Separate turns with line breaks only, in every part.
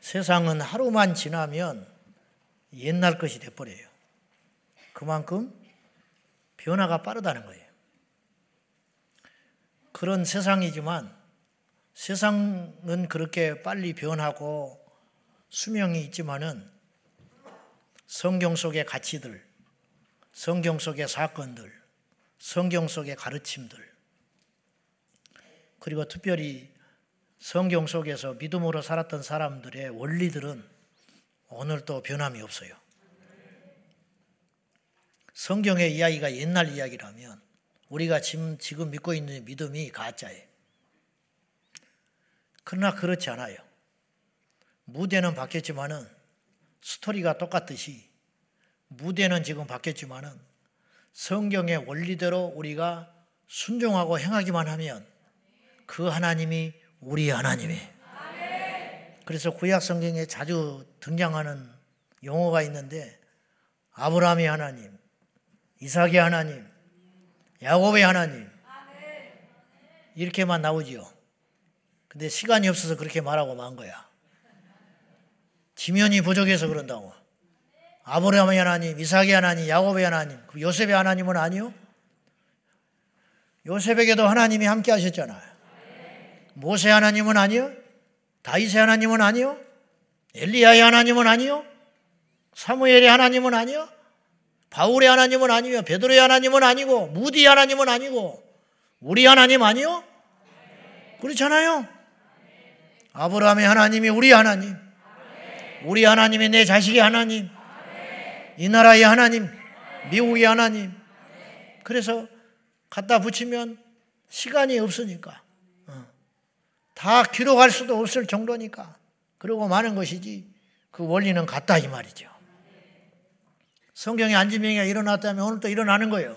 세상은 하루만 지나면 옛날 것이 돼버려요. 그만큼 변화가 빠르다는 거예요. 그런 세상이지만 세상은 그렇게 빨리 변하고 수명이 있지만은 성경 속의 가치들, 성경 속의 사건들, 성경 속의 가르침들, 그리고 특별히 성경 속에서 믿음으로 살았던 사람들의 원리들은 오늘도 변함이 없어요. 성경의 이야기가 옛날 이야기라면 우리가 지금, 지금 믿고 있는 믿음이 가짜예요. 그러나 그렇지 않아요. 무대는 바뀌었지만은 스토리가 똑같듯이 무대는 지금 바뀌었지만은 성경의 원리대로 우리가 순종하고 행하기만 하면 그 하나님이 우리 하나님이. 그래서 구약 성경에 자주 등장하는 용어가 있는데 아브라함의 하나님, 이삭의 하나님, 야곱의 하나님 이렇게만 나오지요. 근데 시간이 없어서 그렇게 말하고 만 거야. 지면이 부족해서 그런다고. 아브라함의 하나님, 이삭의 하나님, 야곱의 하나님, 그 요셉의 하나님은 아니요? 요셉에게도 하나님이 함께 하셨잖아요. 모세 하나님은 아니요? 다윗의 하나님은 아니요? 엘리야의 하나님은 아니요? 사무엘의 하나님은 아니요? 바울의 하나님은 아니요? 베드로의 하나님은 아니고 무디 하나님은 아니고 우리 하나님 아니요? 그렇잖아요. 아브라함의 하나님이 우리 하나님, 우리 하나님이 내 자식의 하나님, 이 나라의 하나님, 미국의 하나님. 그래서 갖다 붙이면 시간이 없으니까 어. 다 기록할 수도 없을 정도니까 그러고 많은 것이지 그 원리는 같다 이 말이죠. 성경에 안지명이가 일어났다면 오늘 또 일어나는 거예요.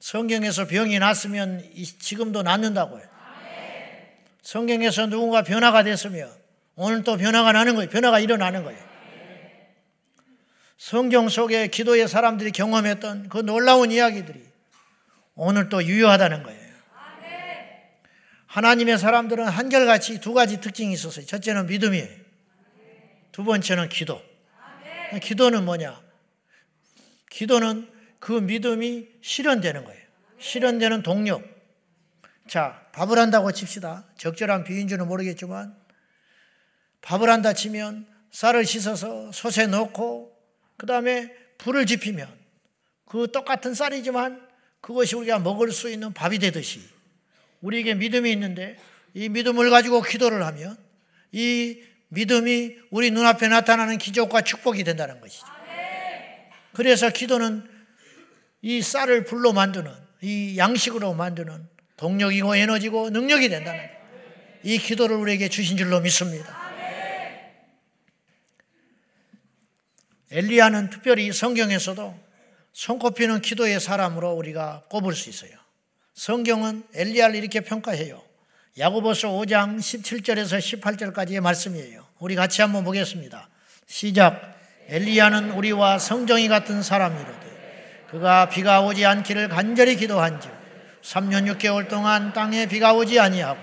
성경에서 병이 났으면 지금도 낫는다고요. 성경에서 누군가 변화가 됐으면 오늘 또 변화가 나는 거예요. 변화가 일어나는 거예요. 성경 속에 기도의 사람들이 경험했던 그 놀라운 이야기들이 오늘 또 유효하다는 거예요. 하나님의 사람들은 한결같이 두 가지 특징이 있었어요. 첫째는 믿음이에요. 두 번째는 기도. 기도는 뭐냐? 기도는 그 믿음이 실현되는 거예요. 실현되는 동력. 자, 밥을 한다고 칩시다. 적절한 줄은 모르겠지만, 밥을 한다 치면 쌀을 씻어서 솥에 넣고, 그 다음에 불을 지피면, 그 똑같은 쌀이지만 그것이 우리가 먹을 수 있는 밥이 되듯이, 우리에게 믿음이 있는데, 이 믿음을 가지고 기도를 하면, 이 믿음이 우리 눈앞에 나타나는 기적과 축복이 된다는 것이죠. 그래서 기도는 이 쌀을 불로 만드는, 이 양식으로 만드는 동력이고 에너지고 능력이 된다는 이 기도를 우리에게 주신 줄로 믿습니다. 엘리야는 특별히 성경에서도 손꼽히는 기도의 사람으로 우리가 꼽을 수 있어요. 성경은 엘리야를 이렇게 평가해요. 야고보서 5장 17절에서 18절까지의 말씀이에요. 우리 같이 한번 보겠습니다. 시작. 엘리야는 우리와 성정이 같은 사람이로되 그가 비가 오지 않기를 간절히 기도한즉 3년 6개월 동안 땅에 비가 오지 아니하고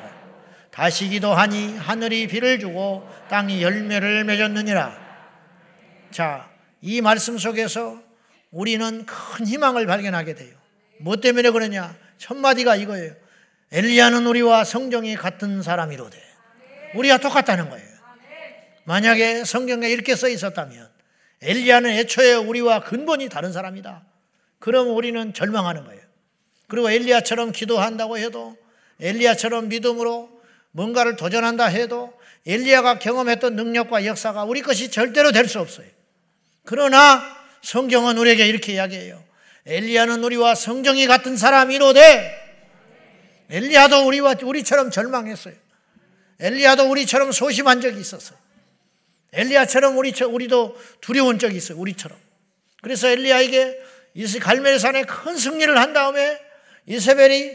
다시 기도하니 하늘이 비를 주고 땅이 열매를 맺었느니라. 자, 이 말씀 속에서 우리는 큰 희망을 발견하게 돼요. 뭐 때문에 그러냐? 첫 마디가 이거예요. 엘리야는 우리와 성정이 같은 사람이로되. 우리가 똑같다는 거예요. 만약에 성경에 이렇게 써 있었다면 엘리야는 애초에 우리와 근본이 다른 사람이다. 그럼 우리는 절망하는 거예요. 그리고 엘리야처럼 기도한다고 해도 엘리야처럼 믿음으로 뭔가를 도전한다 해도 엘리야가 경험했던 능력과 역사가 우리 것이 절대로 될 수 없어요. 그러나 성경은 우리에게 이렇게 이야기해요. 엘리야는 우리와 성정이 같은 사람이로되 엘리야도 우리와 우리처럼 절망했어요. 엘리야도 우리처럼 소심한 적이 있었어요. 엘리야처럼 우리 우리도 두려운 적이 있어요. 우리처럼. 그래서 엘리야에게 이스 갈멜산에 큰 승리를 한 다음에 이세벨이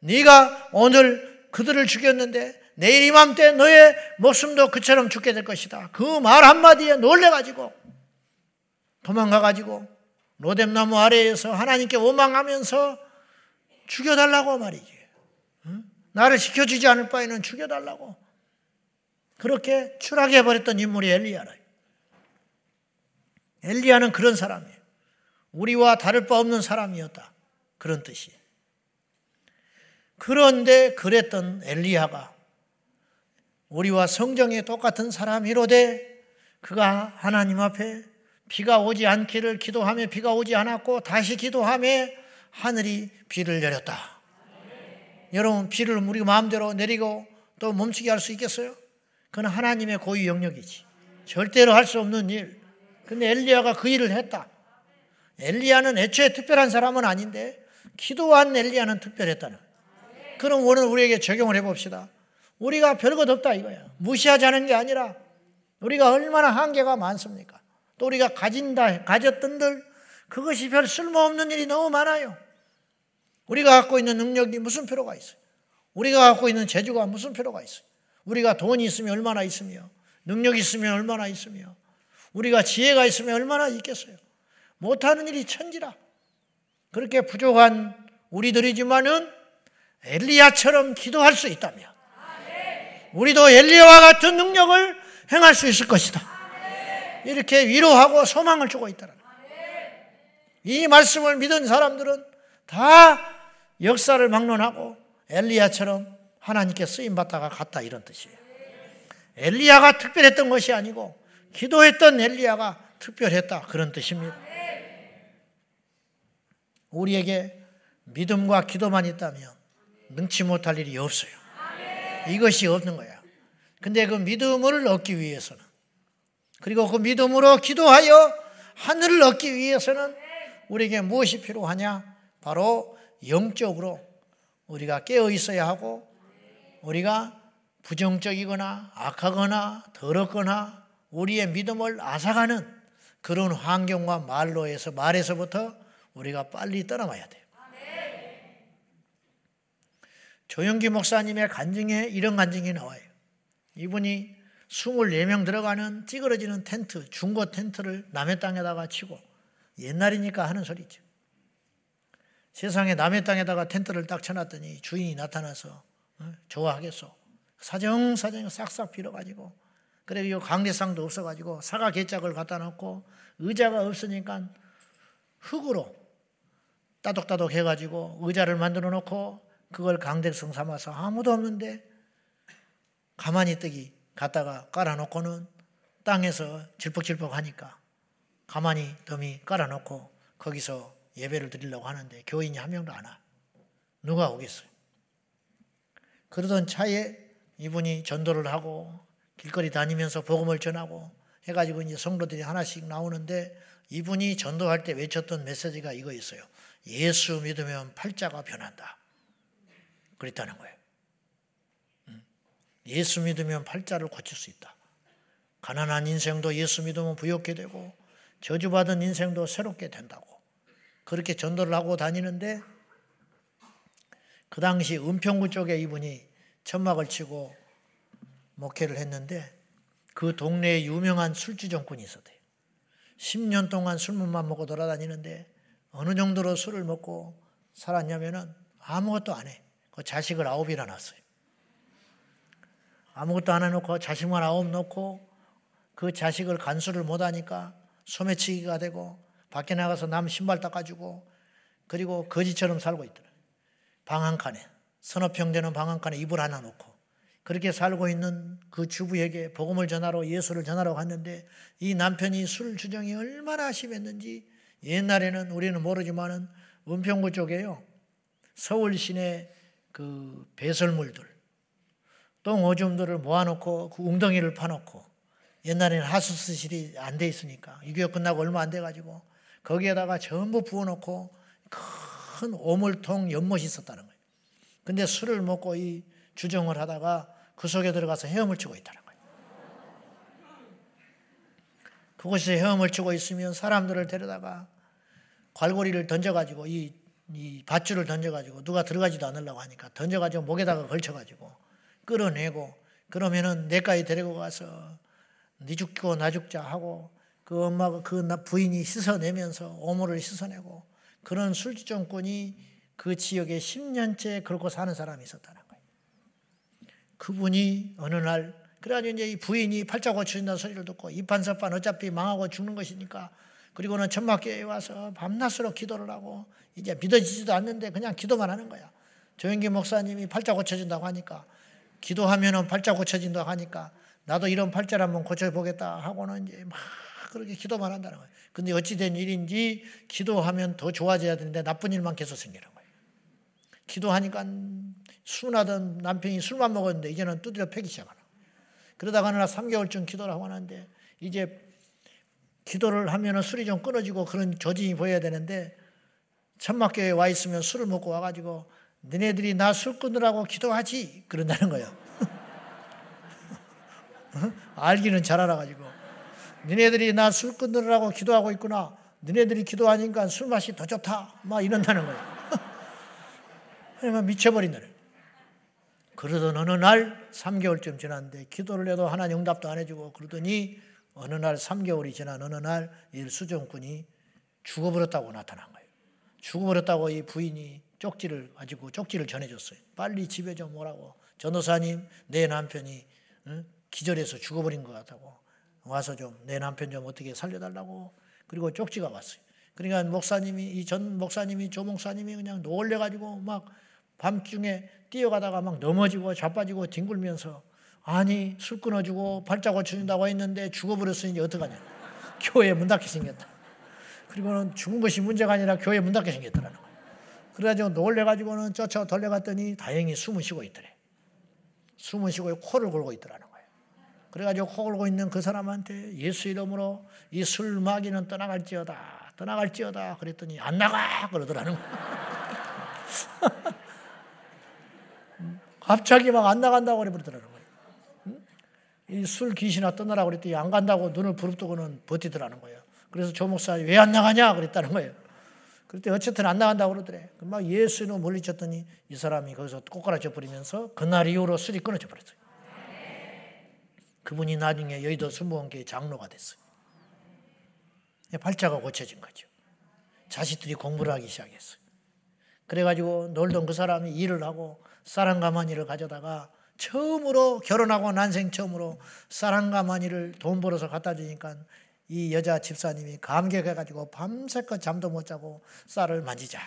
네가 오늘 그들을 죽였는데 내일 이맘때 너의 목숨도 그처럼 죽게 될 것이다. 그 말 한마디에 놀래가지고 도망가가지고 로뎀나무 아래에서 하나님께 원망하면서 죽여달라고 말이지. 응? 나를 지켜주지 않을 바에는 죽여달라고. 그렇게 추락해 버렸던 인물이 엘리야라. 엘리야는 그런 사람이에요. 우리와 다를 바 없는 사람이었다. 그런 뜻이에요. 그런데 그랬던 엘리야가 우리와 성정에 똑같은 사람이로되 그가 하나님 앞에 비가 오지 않기를 기도하며 비가 오지 않았고 다시 기도하며 하늘이 비를 내렸다. 여러분 비를 우리 마음대로 내리고 또 멈추게 할 수 있겠어요? 그건 하나님의 고유 영역이지. 절대로 할 수 없는 일. 근데 엘리야가 그 일을 했다. 엘리야는 애초에 특별한 사람은 아닌데 기도한 엘리야는 특별했다는. 그럼 오늘 우리에게 적용을 해봅시다. 우리가 별것 없다 이거야. 무시하자는 게 아니라 우리가 얼마나 한계가 많습니까? 또 우리가 가진다, 가졌던들 그것이 별 쓸모없는 일이 너무 많아요. 우리가 갖고 있는 능력이 무슨 필요가 있어요? 우리가 갖고 있는 재주가 무슨 필요가 있어요? 우리가 돈이 있으면 얼마나 있으며, 능력이 있으면 얼마나 있으며, 우리가 지혜가 있으면 얼마나 있겠어요? 못하는 일이 천지라. 그렇게 부족한 우리들이지만은 엘리야처럼 기도할 수 있다면, 우리도 엘리야와 같은 능력을 행할 수 있을 것이다. 이렇게 위로하고 소망을 주고 있다는. 이 말씀을 믿은 사람들은 다 역사를 막론하고 엘리야처럼 하나님께 쓰임 받다가 갔다 이런 뜻이에요. 엘리야가 특별했던 것이 아니고 기도했던 엘리야가 특별했다 그런 뜻입니다. 우리에게 믿음과 기도만 있다면 능치 못할 일이 없어요. 이것이 없는 거야. 근데 그 믿음을 얻기 위해서는 그리고 그 믿음으로 기도하여 하늘을 얻기 위해서는 우리에게 무엇이 필요하냐? 바로 영적으로 우리가 깨어 있어야 하고 우리가 부정적이거나 악하거나 더럽거나 우리의 믿음을 앗아가는 그런 환경과 말로에서 말에서부터 우리가 빨리 떠나와야 돼요. 조영기 목사님의 간증에 이런 간증이 나와요. 이분이 24명 들어가는 찌그러지는 텐트, 중고 텐트를 남의 땅에다가 치고 옛날이니까 하는 소리죠. 세상에 남의 땅에다가 텐트를 딱 쳐놨더니 주인이 나타나서 어? 좋아하겠소. 사정사정 싹싹 빌어가지고 그래 요 강대상도 없어가지고 사과 개짝을 갖다 놓고 의자가 없으니까 흙으로 따독따독 해가지고 의자를 만들어 놓고 그걸 강대성 삼아서 아무도 없는데 가만히 뜨기 갖다가 깔아놓고는 땅에서 질퍽질퍽 하니까 가만히 더미 깔아놓고 거기서 예배를 드리려고 하는데 교인이 한 명도 안 와. 누가 오겠어요? 그러던 차에 이분이 전도를 하고 길거리 다니면서 복음을 전하고 해가지고 이제 성도들이 하나씩 나오는데 이분이 전도할 때 외쳤던 메시지가 이거였어요. 예수 믿으면 팔자가 변한다. 그랬다는 거예요. 예수 믿으면 팔자를 고칠 수 있다. 가난한 인생도 예수 믿으면 부욕게 되고 저주받은 인생도 새롭게 된다고. 그렇게 전도를 하고 다니는데 그 당시 은평구 쪽에 이분이 천막을 치고 목회를 했는데 그 동네에 유명한 술주 정권이 있었대요. 10년 동안 술문만 먹고 돌아다니는데 어느 정도로 술을 먹고 살았냐면은 아무것도 안 해. 그 자식을 아홉이나 낳았어요. 아무것도 안 해놓고 자식만 아홉 놓고 그 자식을 간수를 못하니까 소매치기가 되고 밖에 나가서 남 신발 닦아주고 그리고 거지처럼 살고 있더라. 방 한 칸에 서너 평 되는 방 한 칸에 이불 하나 놓고 그렇게 살고 있는 그 주부에게 복음을 전하러 예수를 전하러 갔는데 이 남편이 술 주정이 얼마나 심했는지 옛날에는 우리는 모르지만은 은평구 쪽에요. 서울 시내 그 배설물들 똥 오줌들을 모아놓고 그 웅덩이를 파놓고 옛날에는 하수수실이 안 돼 있으니까 6.25 끝나고 얼마 안 돼가지고 거기에다가 전부 부어놓고 큰 오물통 연못이 있었다는 거예요. 근데 술을 먹고 이 주정을 하다가 그 속에 들어가서 헤엄을 치고 있다는 거예요. 그곳에서 헤엄을 치고 있으면 사람들을 데려다가 괄고리를 던져가지고 이, 이 밧줄을 던져가지고 누가 들어가지도 않으려고 하니까 던져가지고 목에다가 걸쳐가지고 끌어내고 그러면은 내가에 데리고 가서 네 죽고 나 죽자 하고 그 엄마가 그 부인이 씻어내면서 오물을 씻어내고 그런 술주정권이 그 지역에 10년째 그렇고 사는 사람이 있었다는 거예요. 그분이 어느 날 그래가지고 이제 이 부인이 팔자 고쳐진다는 소리를 듣고 이판서판 어차피 망하고 죽는 것이니까 그리고는 천막교회에 와서 밤낮으로 기도를 하고 이제 믿어지지도 않는데 그냥 기도만 하는 거야. 조영기 목사님이 팔자 고쳐진다고 하니까 기도하면은 팔자 고쳐진다고 하니까 나도 이런 팔자를 한번 고쳐보겠다 하고는 이제 막 그렇게 기도만 한다는 거예요. 근데 어찌된 일인지 기도하면 더 좋아져야 되는데 나쁜 일만 계속 생기는 거예요. 기도하니까 순하던 남편이 술만 먹었는데 이제는 두드려 패기 시작하는 거예요. 그러다가 나 3개월쯤 기도를 하고 나는데 이제 기도를 하면 술이 좀 끊어지고 그런 조짐이 보여야 되는데 천막교회에 와 있으면 술을 먹고 와가지고 너네들이 나 술 끊으라고 기도하지 그런다는 거예요. 알기는 잘 알아가지고 너네들이 나 술 끊으라고 기도하고 있구나. 너네들이 기도하니까 술 맛이 더 좋다. 막 이런다는 거예요. 그러면 미쳐버린다는 그러던 어느 날 3개월쯤 지났는데 기도를 해도 하나님 응답도 안 해주고 그러더니 어느 날 3개월이 지난 어느 날 이 수정꾼이 죽어버렸다고 나타난 거예요. 죽어버렸다고 이 부인이 쪽지를 가지고 쪽지를 전해줬어요. 빨리 집에 좀 오라고. 전도사님, 내 남편이 기절해서 죽어버린 것 같다고. 와서 좀 내 남편 좀 어떻게 살려달라고. 그리고 쪽지가 왔어요. 그러니까 목사님이, 이 전 목사님이, 조 목사님이 그냥 놀래가지고 막 밤중에 뛰어가다가 막 넘어지고 자빠지고 뒹굴면서 아니 술 끊어주고 발자 고쳐준다고 했는데 죽어버렸으니 어떡하냐. 교회 문 닫게 생겼다. 그리고는 죽은 것이 문제가 아니라 교회 문 닫게 생겼더라는 거예요. 그래가지고 놀래가지고는 쫓아 돌려갔더니 다행히 숨을 쉬고 있더래. 숨을 쉬고 코를 골고 있더라는 거예요. 그래가지고 코 골고 있는 그 사람한테 예수 이름으로 이 술 마귀는 떠나갈지어다. 떠나갈지어다. 그랬더니 안 나가! 그러더라는 거예요. 갑자기 막 안 나간다고 그러더라는 거예요. 이 술 귀신아 떠나라고 그랬더니 안 간다고 눈을 부릅뜨고는 버티더라는 거예요. 그래서 조 목사님 왜안 나가냐 그랬다는 거예요. 그때 어쨌든 안 나간다고 그러더래. 막 예수는 멀리쳤더니 이 사람이 거기서 꼬꾸라져 버리면서 그날 이후로 술이 끊어져 버렸어요. 그분이 나중에 여의도 순복음교회 장로가 됐어요. 발자가 고쳐진 거죠. 자식들이 공부를 하기 시작했어요. 그래가지고 놀던 그 사람이 일을 하고 쌀한가 마니를 가져다가 처음으로 결혼하고 난생 처음으로 쌀한가 마니를 돈 벌어서 갖다 주니까 이 여자 집사님이 감격해가지고 밤새껏 잠도 못 자고 쌀을 만지자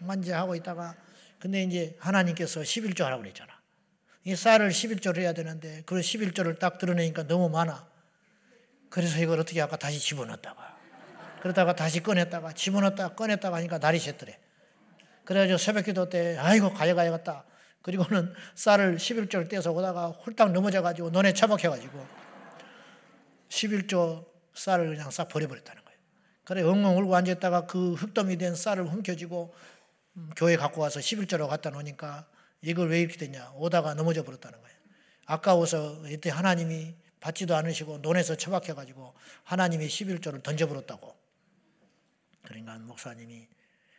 만지자 하고 있다가 근데 이제 하나님께서 11조 하라고 그랬잖아. 이 쌀을 11조를 해야 되는데 그 11조를 딱 드러내니까 너무 많아. 그래서 이걸 어떻게 할까 다시 집어넣었다가 그러다가 다시 꺼냈다가 집어넣었다가 꺼냈다가 하니까 날이 샜더래. 그래가지고 새벽 기도 때 아이고 가야가야겠다. 그리고는 쌀을 11조를 떼서 오다가 홀딱 넘어져가지고 논에 처박혀가지고 11조 쌀을 그냥 싹 버려버렸다는 거예요. 그래 엉엉 울고 앉았다가 그 흙더미 된 쌀을 훔켜지고 음, 교회 갖고 와서 11조로 갖다 놓으니까 이걸 왜 이렇게 됐냐 오다가 넘어져 버렸다는 거예요. 아까워서 이때 하나님이 받지도 않으시고 논에서 처박혀가지고 하나님이 11조를 던져버렸다고. 그러니까 목사님이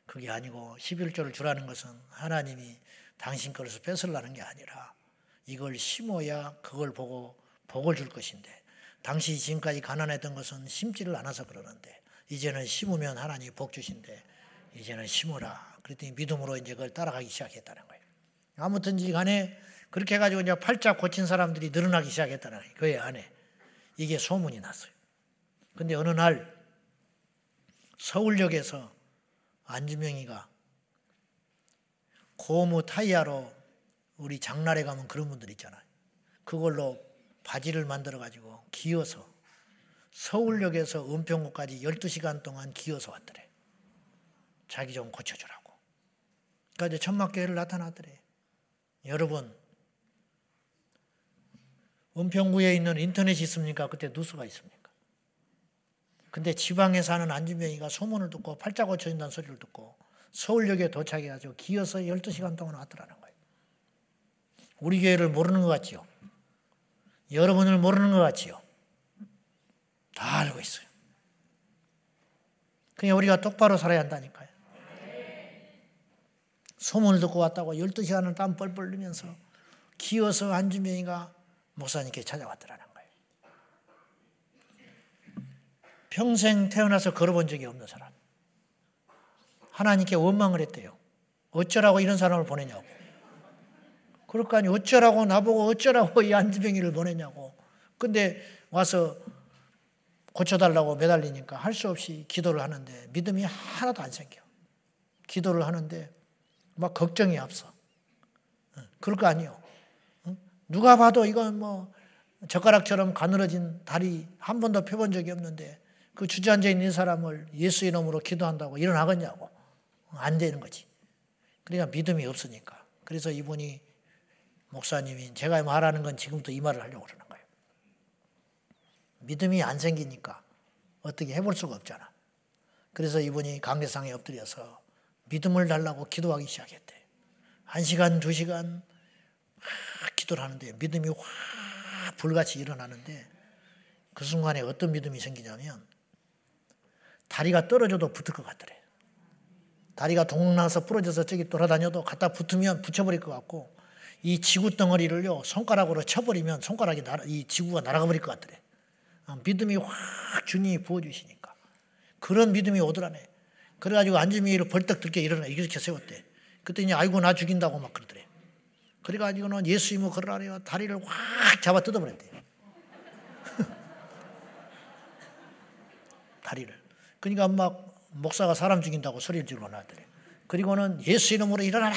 그게 아니고 11조를 주라는 것은 하나님이 당신 것을 뺏으려는 게 아니라 이걸 심어야 그걸 보고 복을 줄 것인데 당신이 지금까지 가난했던 것은 심지를 않아서 그러는데 이제는 심으면 하나님이 복 주신대. 이제는 심으라. 그랬더니 믿음으로 이제 그걸 따라가기 시작했다는 거예요. 아무튼지 간에 그렇게 해가지고 이제 팔자 고친 사람들이 늘어나기 시작했다는 거예요. 그 안에. 이게 소문이 났어요. 근데 어느 날 서울역에서 안주명이가 고무 타이야로 우리 장날에 가면 그런 분들 있잖아요. 그걸로 바지를 만들어 가지고 기어서 서울역에서 은평구까지 12시간 동안 기어서 왔더래. 자기 좀 고쳐주라고. 그러니까 이제 천막교회를 나타났더래. 여러분, 은평구에 있는 인터넷이 있습니까? 그때 누수가 있습니까? 근데 지방에 사는 안주명이가 소문을 듣고 팔자 고쳐진다는 소리를 듣고 서울역에 도착해가지고 기어서 12시간 동안 왔더라는 거예요. 우리 교회를 모르는 것 같지요? 여러분을 모르는 것 같지요? 다 알고 있어요. 그냥 우리가 똑바로 살아야 한다니까요. 소문을 듣고 왔다고 12시간을 땀 뻘뻘 흘리면서 기어서 안주명이가 목사님께 찾아왔더라는 거예요. 평생 태어나서 걸어본 적이 없는 사람. 하나님께 원망을 했대요. 어쩌라고 이런 사람을 보내냐고. 그럴 거 아니 어쩌라고 나보고 어쩌라고 이 안지병이를 보내냐고. 근데 와서 고쳐달라고 매달리니까 할 수 없이 기도를 하는데 믿음이 하나도 안 생겨. 기도를 하는데 막 걱정이 앞서. 그럴 거 아니요. 누가 봐도 이건 뭐 젓가락처럼 가늘어진 다리 한 번도 펴본 적이 없는데 그 주저앉아 있는 사람을 예수 이름으로 기도한다고 일어나겠냐고. 안 되는 거지. 그러니까 믿음이 없으니까. 그래서 이분이 목사님이 제가 말하는 건 지금부터 이 말을 하려고 그러는 거예요. 믿음이 안 생기니까 어떻게 해볼 수가 없잖아. 그래서 이분이 강대상에 엎드려서 믿음을 달라고 기도하기 시작했대. 한 시간, 두 시간 기도를 하는데 믿음이 확 불같이 일어나는데 그 순간에 어떤 믿음이 생기냐면 다리가 떨어져도 붙을 것 같더래. 다리가 동나서 부러져서 저기 돌아다녀도 갖다 붙으면 붙여버릴 것 같고 이 지구 덩어리를요 손가락으로 쳐버리면 손가락이 날아, 이 지구가 날아가 버릴 것 같더래. 어, 믿음이 확 주님이 부어주시니까 그런 믿음이 오더라네. 그래가지고 위로 벌떡 들게 일어나 이렇게 세웠대. 그랬더니 아이고 나 죽인다고 막 그러더래. 그래가지고는 예수 이모 걸어라래요. 다리를 확 잡아 뜯어버렸대. 다리를. 그러니까 막 목사가 사람 죽인다고 소리를 지르고 나더래. 그리고는 예수 이름으로 일어나라.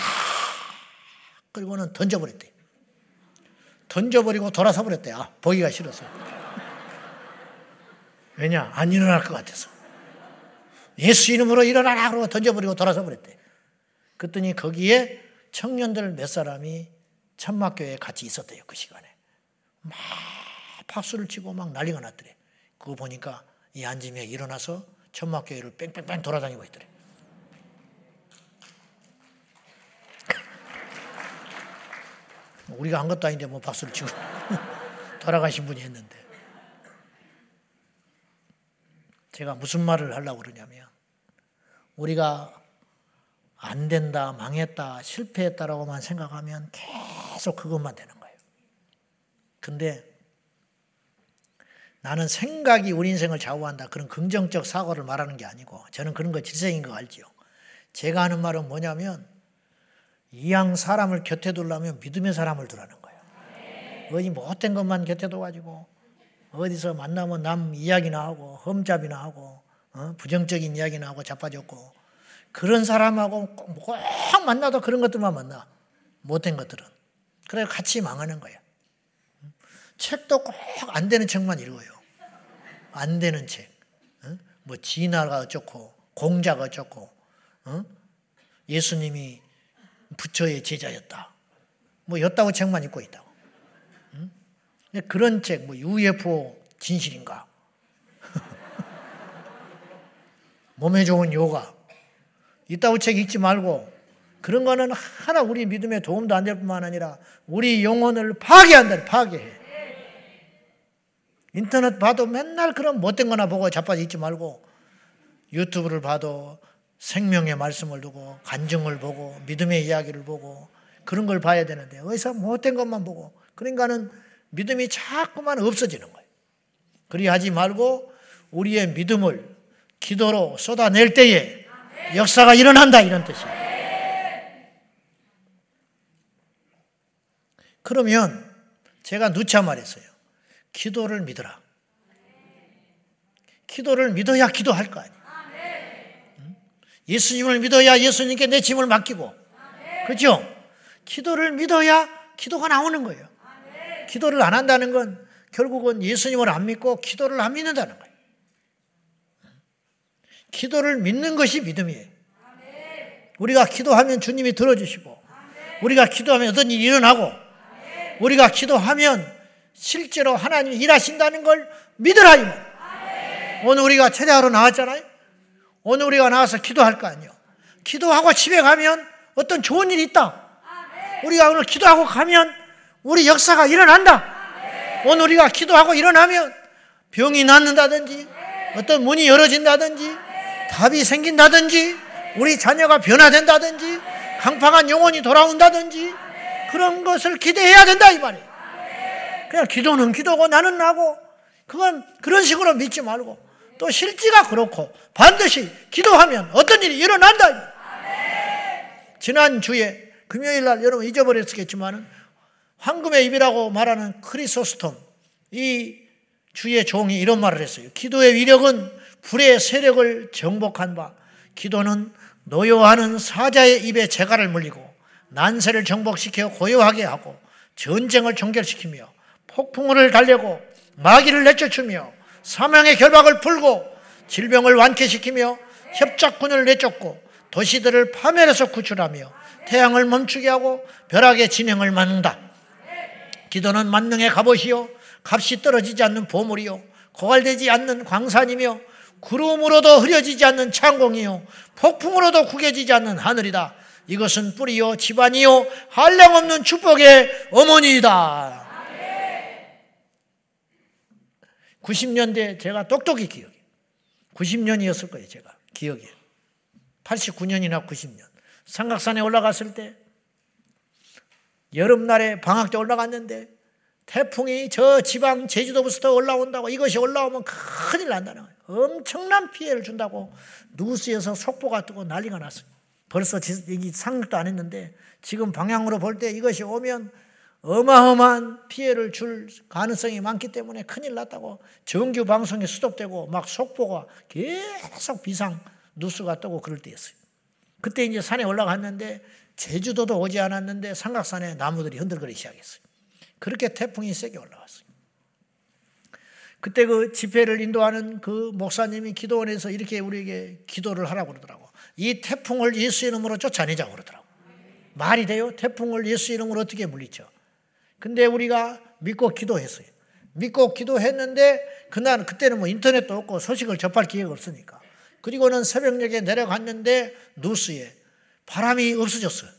그리고는 던져버렸대. 던져버리고 돌아서 버렸대. 아, 보기가 싫어서. 왜냐? 안 일어날 것 같아서. 예수 이름으로 일어나라. 그러고 던져버리고 돌아서 버렸대. 그랬더니 거기에 청년들 몇 사람이 천막교회에 같이 있었대요. 그 시간에. 막 박수를 치고 막 난리가 났더래. 그거 보니까 이 안짐에 일어나서 천막교회를 뺑뺑뺑 돌아다니고 있더래. 우리가 한 것도 아닌데 뭐 박수를 치고 돌아가신 분이 했는데 제가 무슨 말을 하려고 그러냐면 우리가 안 된다, 망했다, 실패했다라고만 생각하면 계속 그것만 되는 거예요. 근데 나는 생각이 우리 인생을 좌우한다. 그런 긍정적 사고를 말하는 게 아니고 저는 그런 거 질색인 거 알지요. 제가 하는 말은 뭐냐면 이왕 사람을 곁에 두려면 믿음의 사람을 두라는 거예요. 어디 못된 것만 곁에 둬가지고 어디서 만나면 남 이야기나 하고 험잡이나 하고 어? 부정적인 이야기나 하고 자빠졌고 그런 사람하고 꼭 만나도 그런 것들만 만나 못된 것들은 그래 같이 망하는 거야. 책도 꼭 안 되는 책만 읽어요. 안 되는 책. 어? 뭐 진화가 어쩌고 공자가 어쩌고 어? 예수님이 부처의 제자였다. 뭐 였다고 책만 읽고 있다고. 응? 그런 책, 뭐 UFO 진실인가? 몸에 좋은 요가. 이따구 책 읽지 말고 그런 거는 하나 우리 믿음에 도움도 안 될 뿐만 아니라 우리 영혼을 파괴한다. 파괴해. 인터넷 봐도 맨날 그런 못된 거나 보고 자빠져 있지 말고 유튜브를 봐도 생명의 말씀을 두고 간증을 보고 믿음의 이야기를 보고 그런 걸 봐야 되는데 어디서 못된 것만 보고 그러니까는 믿음이 자꾸만 없어지는 거예요. 그리 하지 말고 우리의 믿음을 기도로 쏟아낼 때에 역사가 일어난다 이런 뜻이에요. 그러면 제가 누차 말했어요. 기도를 믿어라. 기도를 믿어야 기도할 거 아니에요. 예수님을 믿어야 예수님께 내 짐을 맡기고. 그렇죠? 기도를 믿어야 기도가 나오는 거예요. 기도를 안 한다는 건 결국은 예수님을 안 믿고 기도를 안 믿는다는 거예요. 기도를 믿는 것이 믿음이에요. 우리가 기도하면 주님이 들어주시고, 우리가 기도하면 어떤 일이 일어나고, 우리가 기도하면 실제로 하나님이 일하신다는 걸 믿으라. 오늘 우리가 최대하러 나왔잖아요. 오늘 우리가 나와서 기도할 거 아니에요. 기도하고 집에 가면 어떤 좋은 일이 있다. 우리가 오늘 기도하고 가면 우리 역사가 일어난다. 오늘 우리가 기도하고 일어나면 병이 낫는다든지 어떤 문이 열어진다든지 답이 생긴다든지 우리 자녀가 변화된다든지 강팍한 영혼이 돌아온다든지 그런 것을 기대해야 된다 이 말이에요. 그냥 기도는 기도고 나는 나고 그건 그런 식으로 믿지 말고 또 실지가 그렇고 반드시 기도하면 어떤 일이 일어난다. 지난 주에 금요일 날 여러분 잊어버렸겠지만 황금의 입이라고 말하는 크리소스톰 이 주의 종이 이런 말을 했어요. 기도의 위력은 불의 세력을 정복한 바, 기도는 노여하는 사자의 입에 재갈을 물리고 난세를 정복시켜 고요하게 하고 전쟁을 종결시키며 폭풍우를 달래고 마귀를 내쫓으며 사명의 결박을 풀고 질병을 완쾌시키며 협작군을 내쫓고 도시들을 파멸해서 구출하며 태양을 멈추게 하고 벼락의 진행을 막는다. 기도는 만능의 갑옷이요 값이 떨어지지 않는 보물이요 고갈되지 않는 광산이며 구름으로도 흐려지지 않는 창공이요 폭풍으로도 구겨지지 않는 하늘이다. 이것은 뿌리요 집안이요 한량없는 축복의 어머니이다. 90년대 제가 똑똑히 기억해. 90년이었을 거예요, 제가. 기억에. 89년이나 90년. 삼각산에 올라갔을 때 여름날에 방학 때 올라갔는데 태풍이 저 지방 제주도부터 올라온다고 이것이 올라오면 큰일 난다는 거예요. 엄청난 피해를 준다고 누스에서 속보가 뜨고 난리가 났어요. 벌써 여기 상륙도 안 했는데 지금 방향으로 볼 때 이것이 오면 어마어마한 피해를 줄 가능성이 많기 때문에 큰일 났다고 정규 방송이 수독되고 막 속보가 계속 비상 뉴스가 뜨고 그럴 때였어요. 그때 이제 산에 올라갔는데 제주도도 오지 않았는데 삼각산에 나무들이 흔들거리기 시작했어요. 그렇게 태풍이 세게 올라왔어요. 그때 그 집회를 인도하는 그 목사님이 기도원에서 이렇게 우리에게 기도를 하라고 그러더라고. 이 태풍을 예수 이름으로 쫓아내자고 그러더라고. 말이 돼요? 태풍을 예수 이름으로 어떻게 물리쳐? 근데 우리가 믿고 기도했어요. 믿고 기도했는데 그날 그때는 뭐 인터넷도 없고 소식을 접할 기회가 없으니까. 그리고는 새벽녘에 내려갔는데 누스에 바람이 없어졌어요.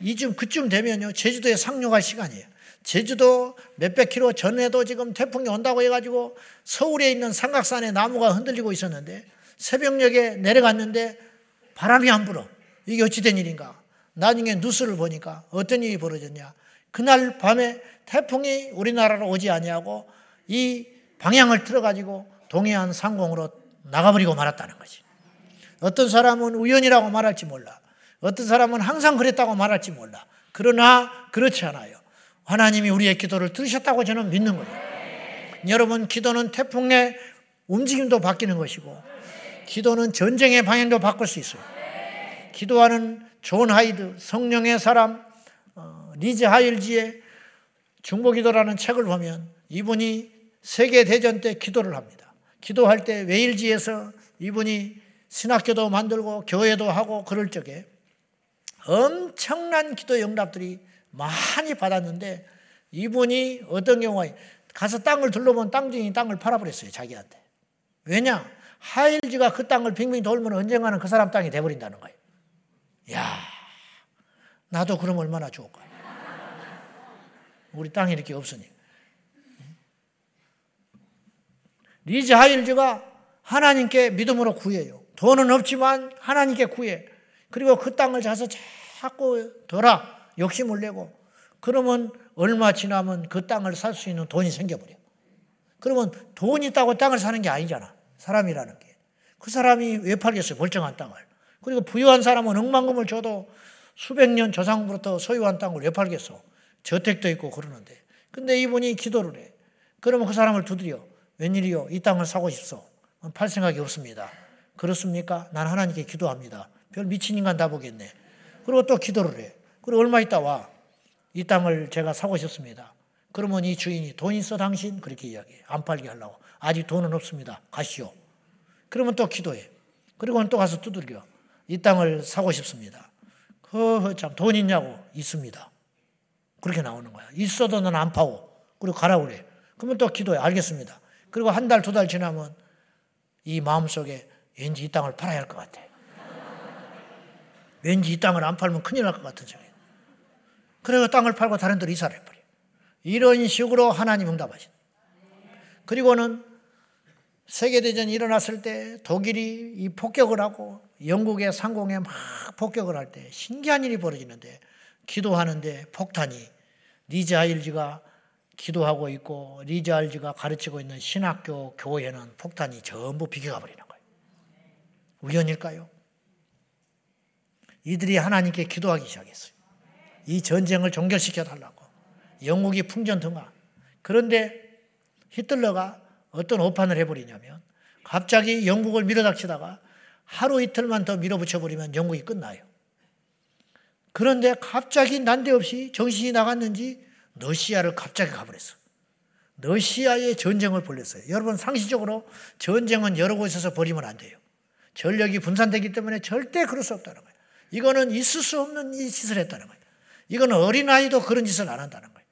이쯤 그쯤 되면요 제주도에 상륙할 시간이에요. 제주도 몇백 킬로 전에도 지금 태풍이 온다고 해가지고 서울에 있는 삼각산에 나무가 흔들리고 있었는데 새벽녘에 내려갔는데 바람이 안 불어. 이게 어찌된 일인가? 나중에 뉴스를 보니까 어떤 일이 벌어졌냐? 그날 밤에 태풍이 우리나라로 오지 아니하고 이 방향을 틀어가지고 동해안 상공으로 나가버리고 말았다는 거지. 어떤 사람은 우연이라고 말할지 몰라. 어떤 사람은 항상 그랬다고 말할지 몰라. 그러나 그렇지 않아요. 하나님이 우리의 기도를 들으셨다고 저는 믿는 거예요. 여러분, 기도는 태풍의 움직임도 바뀌는 것이고, 기도는 전쟁의 방향도 바꿀 수 있어요. 기도하는 존 하이드, 성령의 사람, 리즈 하일지의 중보기도라는 책을 보면 이분이 세계 대전 때 기도를 합니다. 기도할 때 웨일지에서 이분이 신학교도 만들고 교회도 하고 그럴 적에 엄청난 기도 응답들이 많이 받았는데 이분이 어떤 경우에 가서 땅을 둘러본 땅주인이 땅을 팔아버렸어요 자기한테. 왜냐? 하일지가 그 땅을 빙빙 돌면 언젠가는 그 사람 땅이 돼버린다는 거예요. 야 나도 그럼 얼마나 좋을까 우리 땅이 이렇게 없으니. 리즈 하일즈가 하나님께 믿음으로 구해요. 돈은 없지만 하나님께 구해. 그리고 그 땅을 자서 자꾸 덜아 욕심을 내고 그러면 얼마 지나면 그 땅을 살 수 있는 돈이 생겨버려. 그러면 돈 있다고 땅을 사는 게 아니잖아. 사람이라는 게. 그 사람이 왜 팔겠어요? 멀쩡한 땅을. 그리고 부유한 사람은 억만금을 줘도 수백 년 조상부터 소유한 땅을 왜 팔겠어? 저택도 있고 그러는데. 근데 이분이 기도를 해. 그러면 그 사람을 두드려. 웬일이요? 이 땅을 사고 싶소. 팔 생각이 없습니다. 그렇습니까? 난 하나님께 기도합니다. 별 미친 인간 다 보겠네. 그리고 또 기도를 해. 그리고 얼마 있다 와. 이 땅을 제가 사고 싶습니다. 그러면 이 주인이 돈 있어 당신? 그렇게 이야기해. 안 팔게 하려고. 아직 돈은 없습니다. 가시오. 그러면 또 기도해. 그리고는 또 가서 두들겨. 이 땅을 사고 싶습니다. 허허 참 돈 있냐고? 있습니다. 그렇게 나오는 거야. 있어도 넌 안 파고. 그리고 가라 그래. 그러면 또 기도해. 알겠습니다. 그리고 한 달, 두 달 지나면 이 마음속에 왠지 이 땅을 팔아야 할 것 같아. 왠지 이 땅을 안 팔면 큰일 날 것 같은 생각이. 그래서 땅을 팔고 다른 데로 이사를 해버려. 이런 식으로 하나님 응답하신. 그리고는 세계대전이 일어났을 때 독일이 이 폭격을 하고 영국의 상공에 막 폭격을 할 때 신기한 일이 벌어지는데 기도하는데 폭탄이 리즈 하월즈가 기도하고 있고 리즈 하월즈가 가르치고 있는 신학교 교회는 폭탄이 전부 비켜가 버리는 거예요. 우연일까요? 이들이 하나님께 기도하기 시작했어요. 이 전쟁을 종결시켜 달라고. 영국이 풍전등화. 그런데 히틀러가 어떤 오판을 해버리냐면 갑자기 영국을 밀어닥치다가 하루 이틀만 더 밀어붙여버리면 영국이 끝나요. 그런데 갑자기 난데없이 정신이 나갔는지 러시아를 갑자기 가버렸어. 러시아의 전쟁을 벌렸어요. 여러분 상식적으로 전쟁은 여러 곳에서 벌이면 안 돼요. 전력이 분산되기 때문에 절대 그럴 수 없다는 거예요. 이거는 있을 수 없는 이 짓을 했다는 거예요. 이거는 어린아이도 그런 짓을 안 한다는 거예요.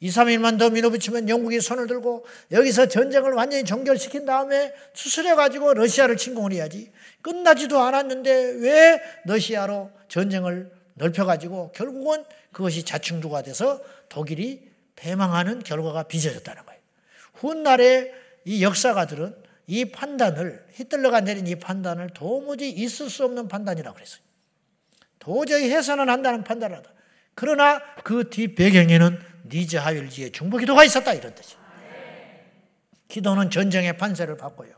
2, 3일만 더 밀어붙이면 영국이 손을 들고 여기서 전쟁을 완전히 종결시킨 다음에 수술해가지고 러시아를 침공을 해야지. 끝나지도 않았는데 왜 러시아로 전쟁을 넓혀가지고 결국은 그것이 자충주가 돼서 독일이 패망하는 결과가 빚어졌다는 거예요. 훗날에 이 역사가들은 이 판단을 히틀러가 내린 이 판단을 도무지 있을 수 없는 판단이라고 그랬어요. 도저히 해서는 한다는 판단이다. 그러나 그뒤 배경에는 니즈 하율지의 중보 기도가 있었다 이런 뜻이. 기도는 전쟁의 판세를 바꿔요.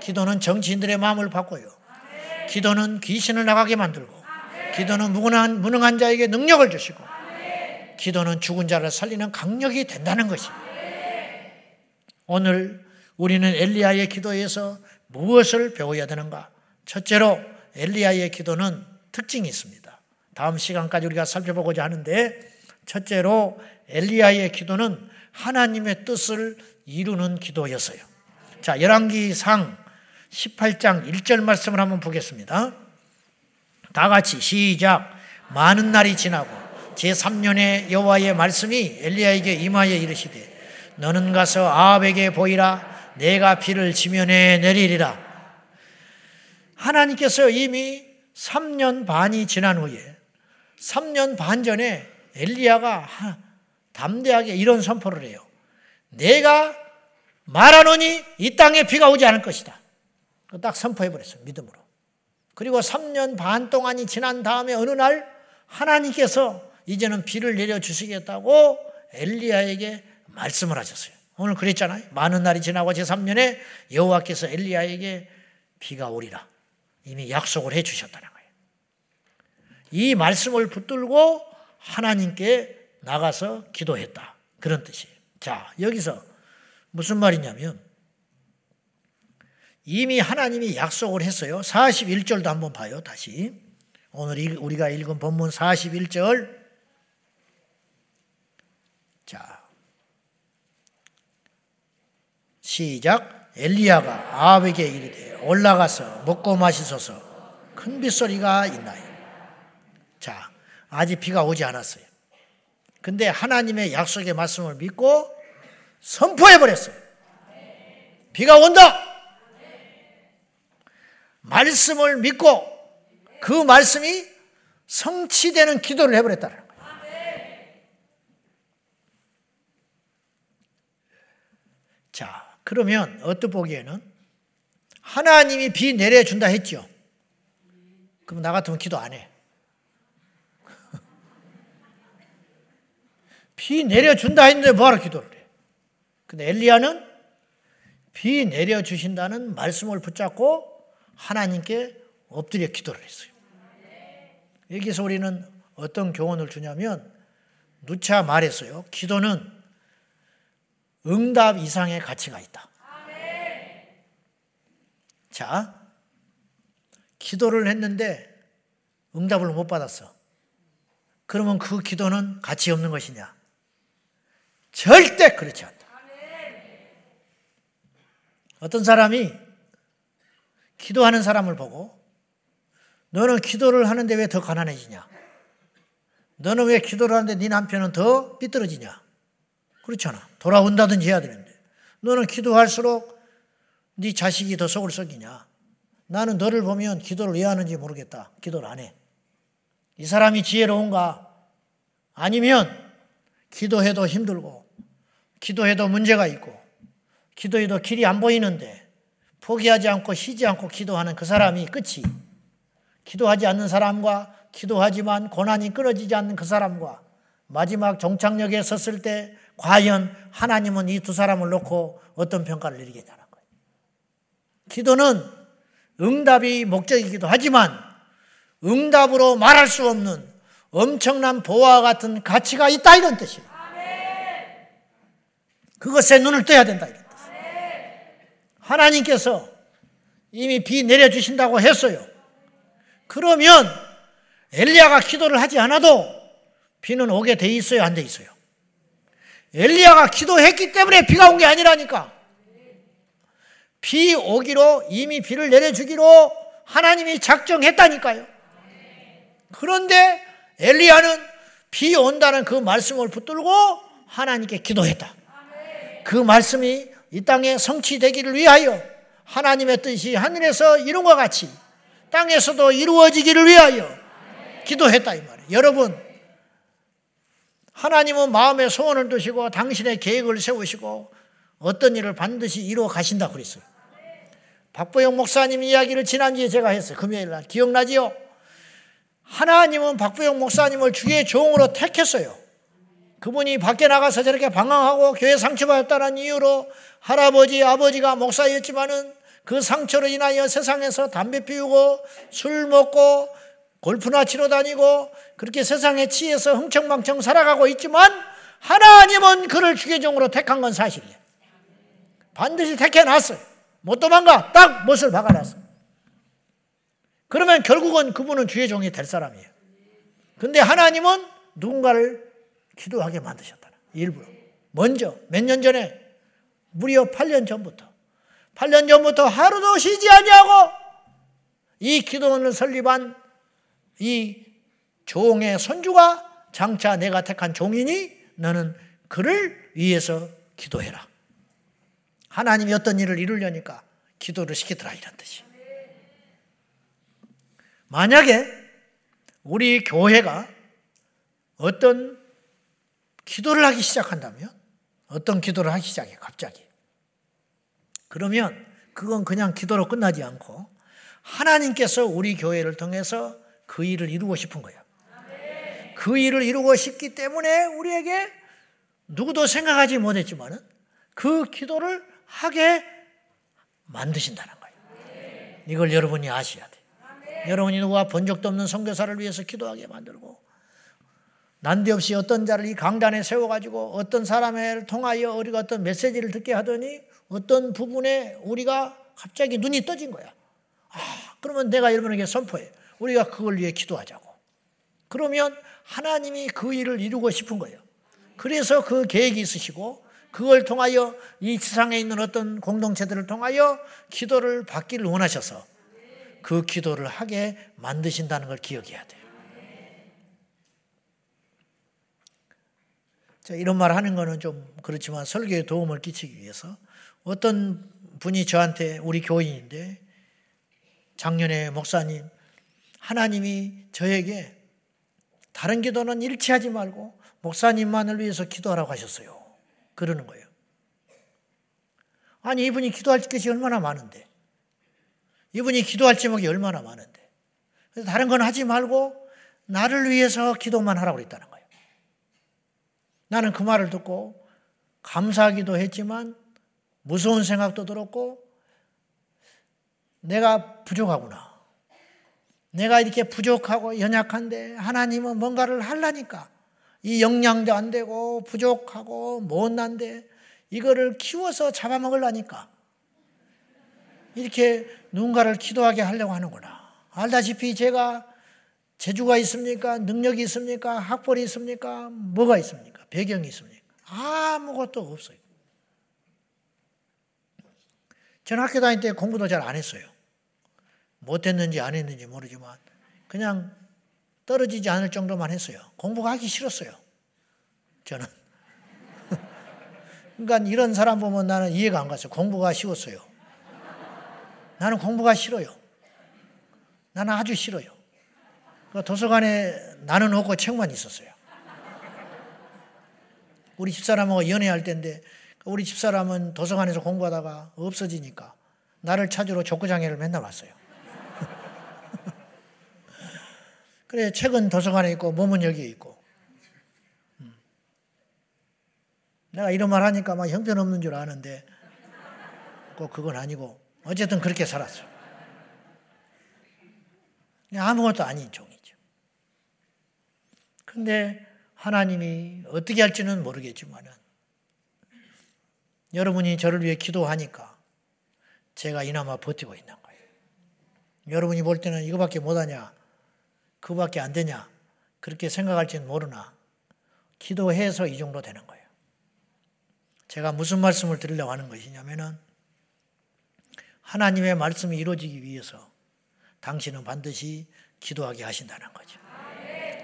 기도는 정치인들의 마음을 바꿔요. 기도는 귀신을 나가게 만들고 기도는 무능한, 무능한 자에게 능력을 주시고 기도는 죽은 자를 살리는 강력이 된다는 것이. 오늘 우리는 엘리야의 기도에서 무엇을 배워야 되는가? 첫째로 엘리야의 기도는 특징이 있습니다. 다음 시간까지 우리가 살펴보고자 하는데 첫째로 엘리야의 기도는 하나님의 뜻을 이루는 기도였어요. 자, 열왕기상 18장 1절 말씀을 한번 보겠습니다. 다 같이 시작. 많은 날이 지나고 제3년에 여호와의 말씀이 엘리야에게 임하여 이르시되 너는 가서 아합에게 보이라 내가 비를 지면에 내리리라. 하나님께서 이미 3년 반이 지난 후에 3년 반 전에 엘리야가 담대하게 이런 선포를 해요. 내가 말하노니 이 땅에 비가 오지 않을 것이다. 딱 선포해 버렸어요. 믿음으로. 그리고 3년 반 동안이 지난 다음에 어느 날 하나님께서 이제는 비를 내려 주시겠다고 엘리야에게 말씀을 하셨어요. 오늘 그랬잖아요. 많은 날이 지나고 제3년에 여호와께서 엘리야에게 비가 오리라. 이미 약속을 해 주셨다는 거예요. 이 말씀을 붙들고 하나님께 나가서 기도했다. 그런 뜻이에요. 자, 여기서 무슨 말이냐면 이미 하나님이 약속을 했어요. 41절도 한번 봐요. 다시. 오늘 우리가 읽은 본문 41절. 자. 시작. 엘리야가 아합에게 이르되 올라가서 먹고 마시소서 큰 빗소리가 있나요? 자, 아직 비가 오지 않았어요. 근데 하나님의 약속의 말씀을 믿고 선포해 버렸어요. 비가 온다. 말씀을 믿고 그 말씀이 성취되는 기도를 해버렸다는 거예요. 자, 그러면 어떤 보기에는 하나님이 비 내려준다 했죠. 그럼 나 같으면 기도 안 해. 비 내려준다 했는데 뭐하러 기도를 해? 근데 엘리야는 비 내려주신다는 말씀을 붙잡고 하나님께 엎드려 기도를 했어요. 여기서 우리는 어떤 교훈을 주냐면 누차 말했어요. 기도는 응답 이상의 가치가 있다. 자, 기도를 했는데 응답을 못 받았어. 그러면 그 기도는 가치 없는 것이냐? 절대 그렇지 않다. 어떤 사람이 기도하는 사람을 보고 너는 기도를 하는데 왜 더 가난해지냐? 너는 왜 기도를 하는데 네 남편은 더 삐뚤어지냐? 그렇잖아. 돌아온다든지 해야 되는데. 너는 기도할수록 네 자식이 더 속을 썩이냐? 나는 너를 보면 기도를 왜 하는지 모르겠다. 기도를 안 해. 이 사람이 지혜로운가? 아니면 기도해도 힘들고, 기도해도 문제가 있고, 기도해도 길이 안 보이는데, 포기하지 않고 쉬지 않고 기도하는 그 사람이 끝이 기도하지 않는 사람과 기도하지만 고난이 끊어지지 않는 그 사람과 마지막 종착역에 섰을 때 과연 하나님은 이 두 사람을 놓고 어떤 평가를 내리겠냐는 거예요. 기도는 응답이 목적이기도 하지만 응답으로 말할 수 없는 엄청난 보화와 같은 가치가 있다 이런 뜻이에요. 그것에 눈을 떠야 된다. 이런 뜻. 하나님께서 이미 비 내려주신다고 했어요. 그러면 엘리야가 기도를 하지 않아도 비는 오게 돼 있어요, 안 돼 있어요? 엘리야가 기도했기 때문에 비가 온 게 아니라니까. 비 오기로 이미 비를 내려주기로 하나님이 작정했다니까요. 그런데 엘리야는 비 온다는 그 말씀을 붙들고 하나님께 기도했다. 그 말씀이 이 땅에 성취되기를 위하여 하나님의 뜻이 하늘에서 이룬 것 같이 땅에서도 이루어지기를 위하여 기도했다 이 말이에요. 여러분 하나님은 마음의 소원을 두시고 당신의 계획을 세우시고 어떤 일을 반드시 이루어 가신다 그랬어요. 박보영 목사님 이야기를 지난주에 제가 했어요. 금요일 날. 기억나지요? 하나님은 박보영 목사님을 주의 종으로 택했어요. 그분이 밖에 나가서 저렇게 방황하고 교회 상처받았다는 이유로 할아버지, 아버지가 목사였지만은 그 상처로 인하여 세상에서 담배 피우고 술 먹고 골프나 치러 다니고 그렇게 세상에 치여서 흥청망청 살아가고 있지만 하나님은 그를 주계종으로 택한 건 사실이에요. 반드시 택해놨어요. 못 도망가. 딱 못을 박아놨어. 그러면 결국은 그분은 주의 종이 될 사람이에요. 근데 하나님은 누군가를 기도하게 만드셨다. 일부러. 먼저 몇 년 전에 무려 8년 전부터 8년 전부터 하루도 쉬지 아니하고 이 기도원을 설립한 이 종의 손주가 장차 내가 택한 종이니 너는 그를 위해서 기도해라. 하나님이 어떤 일을 이루려니까 기도를 시키더라 이런 뜻이. 만약에 우리 교회가 어떤 기도를 하기 시작한다면 어떤 기도를 하기 시작해 갑자기. 그러면 그건 그냥 기도로 끝나지 않고 하나님께서 우리 교회를 통해서 그 일을 이루고 싶은 거예요. 그 일을 이루고 싶기 때문에 우리에게 누구도 생각하지 못했지만은 그 기도를 하게 만드신다는 거예요. 이걸 여러분이 아셔야 돼요. 여러분이 누가 본 적도 없는 선교사를 위해서 기도하게 만들고 난데없이 어떤 자를 이 강단에 세워가지고 어떤 사람을 통하여 우리가 어떤 메시지를 듣게 하더니 어떤 부분에 우리가 갑자기 눈이 떠진 거야. 아, 그러면 내가 여러분에게 선포해. 우리가 그걸 위해 기도하자고. 그러면 하나님이 그 일을 이루고 싶은 거예요. 그래서 그 계획이 있으시고 그걸 통하여 이 세상에 있는 어떤 공동체들을 통하여 기도를 받기를 원하셔서 그 기도를 하게 만드신다는 걸 기억해야 돼요. 자, 이런 말 하는 거는 좀 그렇지만 설교에 도움을 끼치기 위해서 어떤 분이 저한테 우리 교인인데 작년에 목사님 하나님이 저에게 다른 기도는 일치하지 말고 목사님만을 위해서 기도하라고 하셨어요. 그러는 거예요. 아니, 이분이 기도할 것이 얼마나 많은데. 이분이 기도할 제목이 얼마나 많은데. 다른 건 하지 말고 나를 위해서 기도만 하라고 그랬다는 거예요. 나는 그 말을 듣고 감사하기도 했지만 무서운 생각도 들었고 내가 부족하구나. 내가 이렇게 부족하고 연약한데 하나님은 뭔가를 하려니까 이 영양도 안 되고 부족하고 못난데 이거를 키워서 잡아먹으려니까 이렇게 누군가를 기도하게 하려고 하는구나. 알다시피 제가 재주가 있습니까? 능력이 있습니까? 학벌이 있습니까? 뭐가 있습니까? 배경이 있습니까? 아무것도 없어요. 저는 학교 다닐 때 공부도 잘 안 했어요. 못했는지 안 했는지 모르지만 그냥 떨어지지 않을 정도만 했어요. 공부가 하기 싫었어요. 저는. 그러니까 이런 사람 보면 나는 이해가 안 갔어요. 공부가 쉬웠어요. 나는 공부가 싫어요. 나는 아주 싫어요. 그 도서관에 나는 없고 책만 있었어요. 우리 집사람하고 연애할 때인데 우리 집사람은 도서관에서 공부하다가 없어지니까 나를 찾으러 족구장애를 맨날 왔어요. 그래, 책은 도서관에 있고 몸은 여기에 있고. 음. 내가 이런 말 하니까 막 형편없는 줄 아는데 꼭 그건 아니고 어쨌든 그렇게 살았어. 아무것도 아닌 종이죠. 근데 하나님이 어떻게 할지는 모르겠지만은 여러분이 저를 위해 기도하니까 제가 이나마 버티고 있는 거예요. 여러분이 볼 때는 이거밖에 못하냐, 그거밖에 안 되냐, 그렇게 생각할지는 모르나 기도해서 이 정도 되는 거예요. 제가 무슨 말씀을 드리려고 하는 것이냐면은 하나님의 말씀이 이루어지기 위해서 당신은 반드시 기도하게 하신다는 거죠.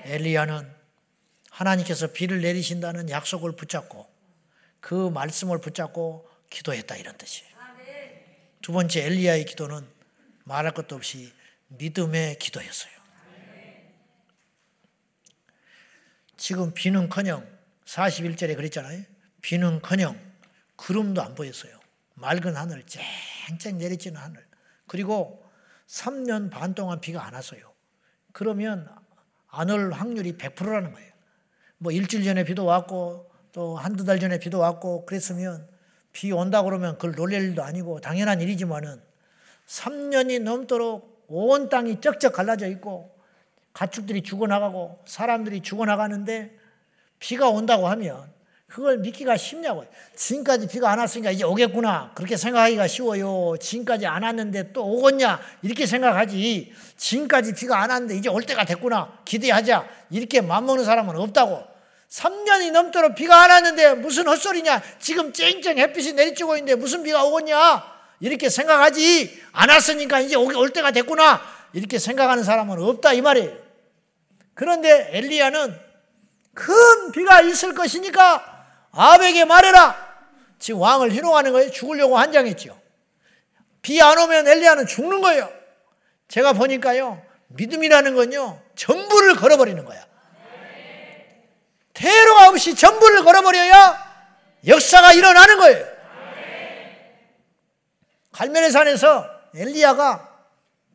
엘리야는 하나님께서 비를 내리신다는 약속을 붙잡고 그 말씀을 붙잡고 기도했다 이런 뜻이에요. 두 번째 엘리야의 기도는 말할 것도 없이 믿음의 기도였어요. 지금 비는커녕 41절에 그랬잖아요. 비는커녕 구름도 안 보였어요. 맑은 하늘, 쨍쨍 내리치는 하늘. 그리고 3년 반 동안 비가 안 왔어요. 그러면 안 올 확률이 100%라는 거예요. 뭐 일주일 전에 비도 왔고 또 한두 달 전에 비도 왔고 그랬으면 비 온다 그러면 그걸 놀랄 일도 아니고 당연한 일이지만은 3년이 넘도록 온 땅이 쩍쩍 갈라져 있고 가축들이 죽어나가고 사람들이 죽어나가는데 비가 온다고 하면 그걸 믿기가 쉽냐고요. 지금까지 비가 안 왔으니까 이제 오겠구나. 그렇게 생각하기가 쉬워요. 지금까지 안 왔는데 또 오겠냐. 이렇게 생각하지. 지금까지 비가 안 왔는데 이제 올 때가 됐구나. 기대하자. 이렇게 맘먹는 사람은 없다고. 3년이 넘도록 비가 안 왔는데 무슨 헛소리냐. 지금 쨍쨍 햇빛이 내리쬐고 있는데 무슨 비가 오겠냐. 이렇게 생각하지. 안 왔으니까 이제 올 때가 됐구나. 이렇게 생각하는 사람은 없다. 이 말이에요. 그런데 엘리야는 큰 비가 있을 것이니까 아벡에 말해라. 지금 왕을 희롱하는 거예요. 죽으려고 한장했죠. 비안 오면 엘리야는 죽는 거예요. 제가 보니까요. 믿음이라는 건요. 전부를 걸어버리는 거야. 태로가 없이 전부를 걸어버려야 역사가 일어나는 거예요. 갈멜의 산에서 엘리야가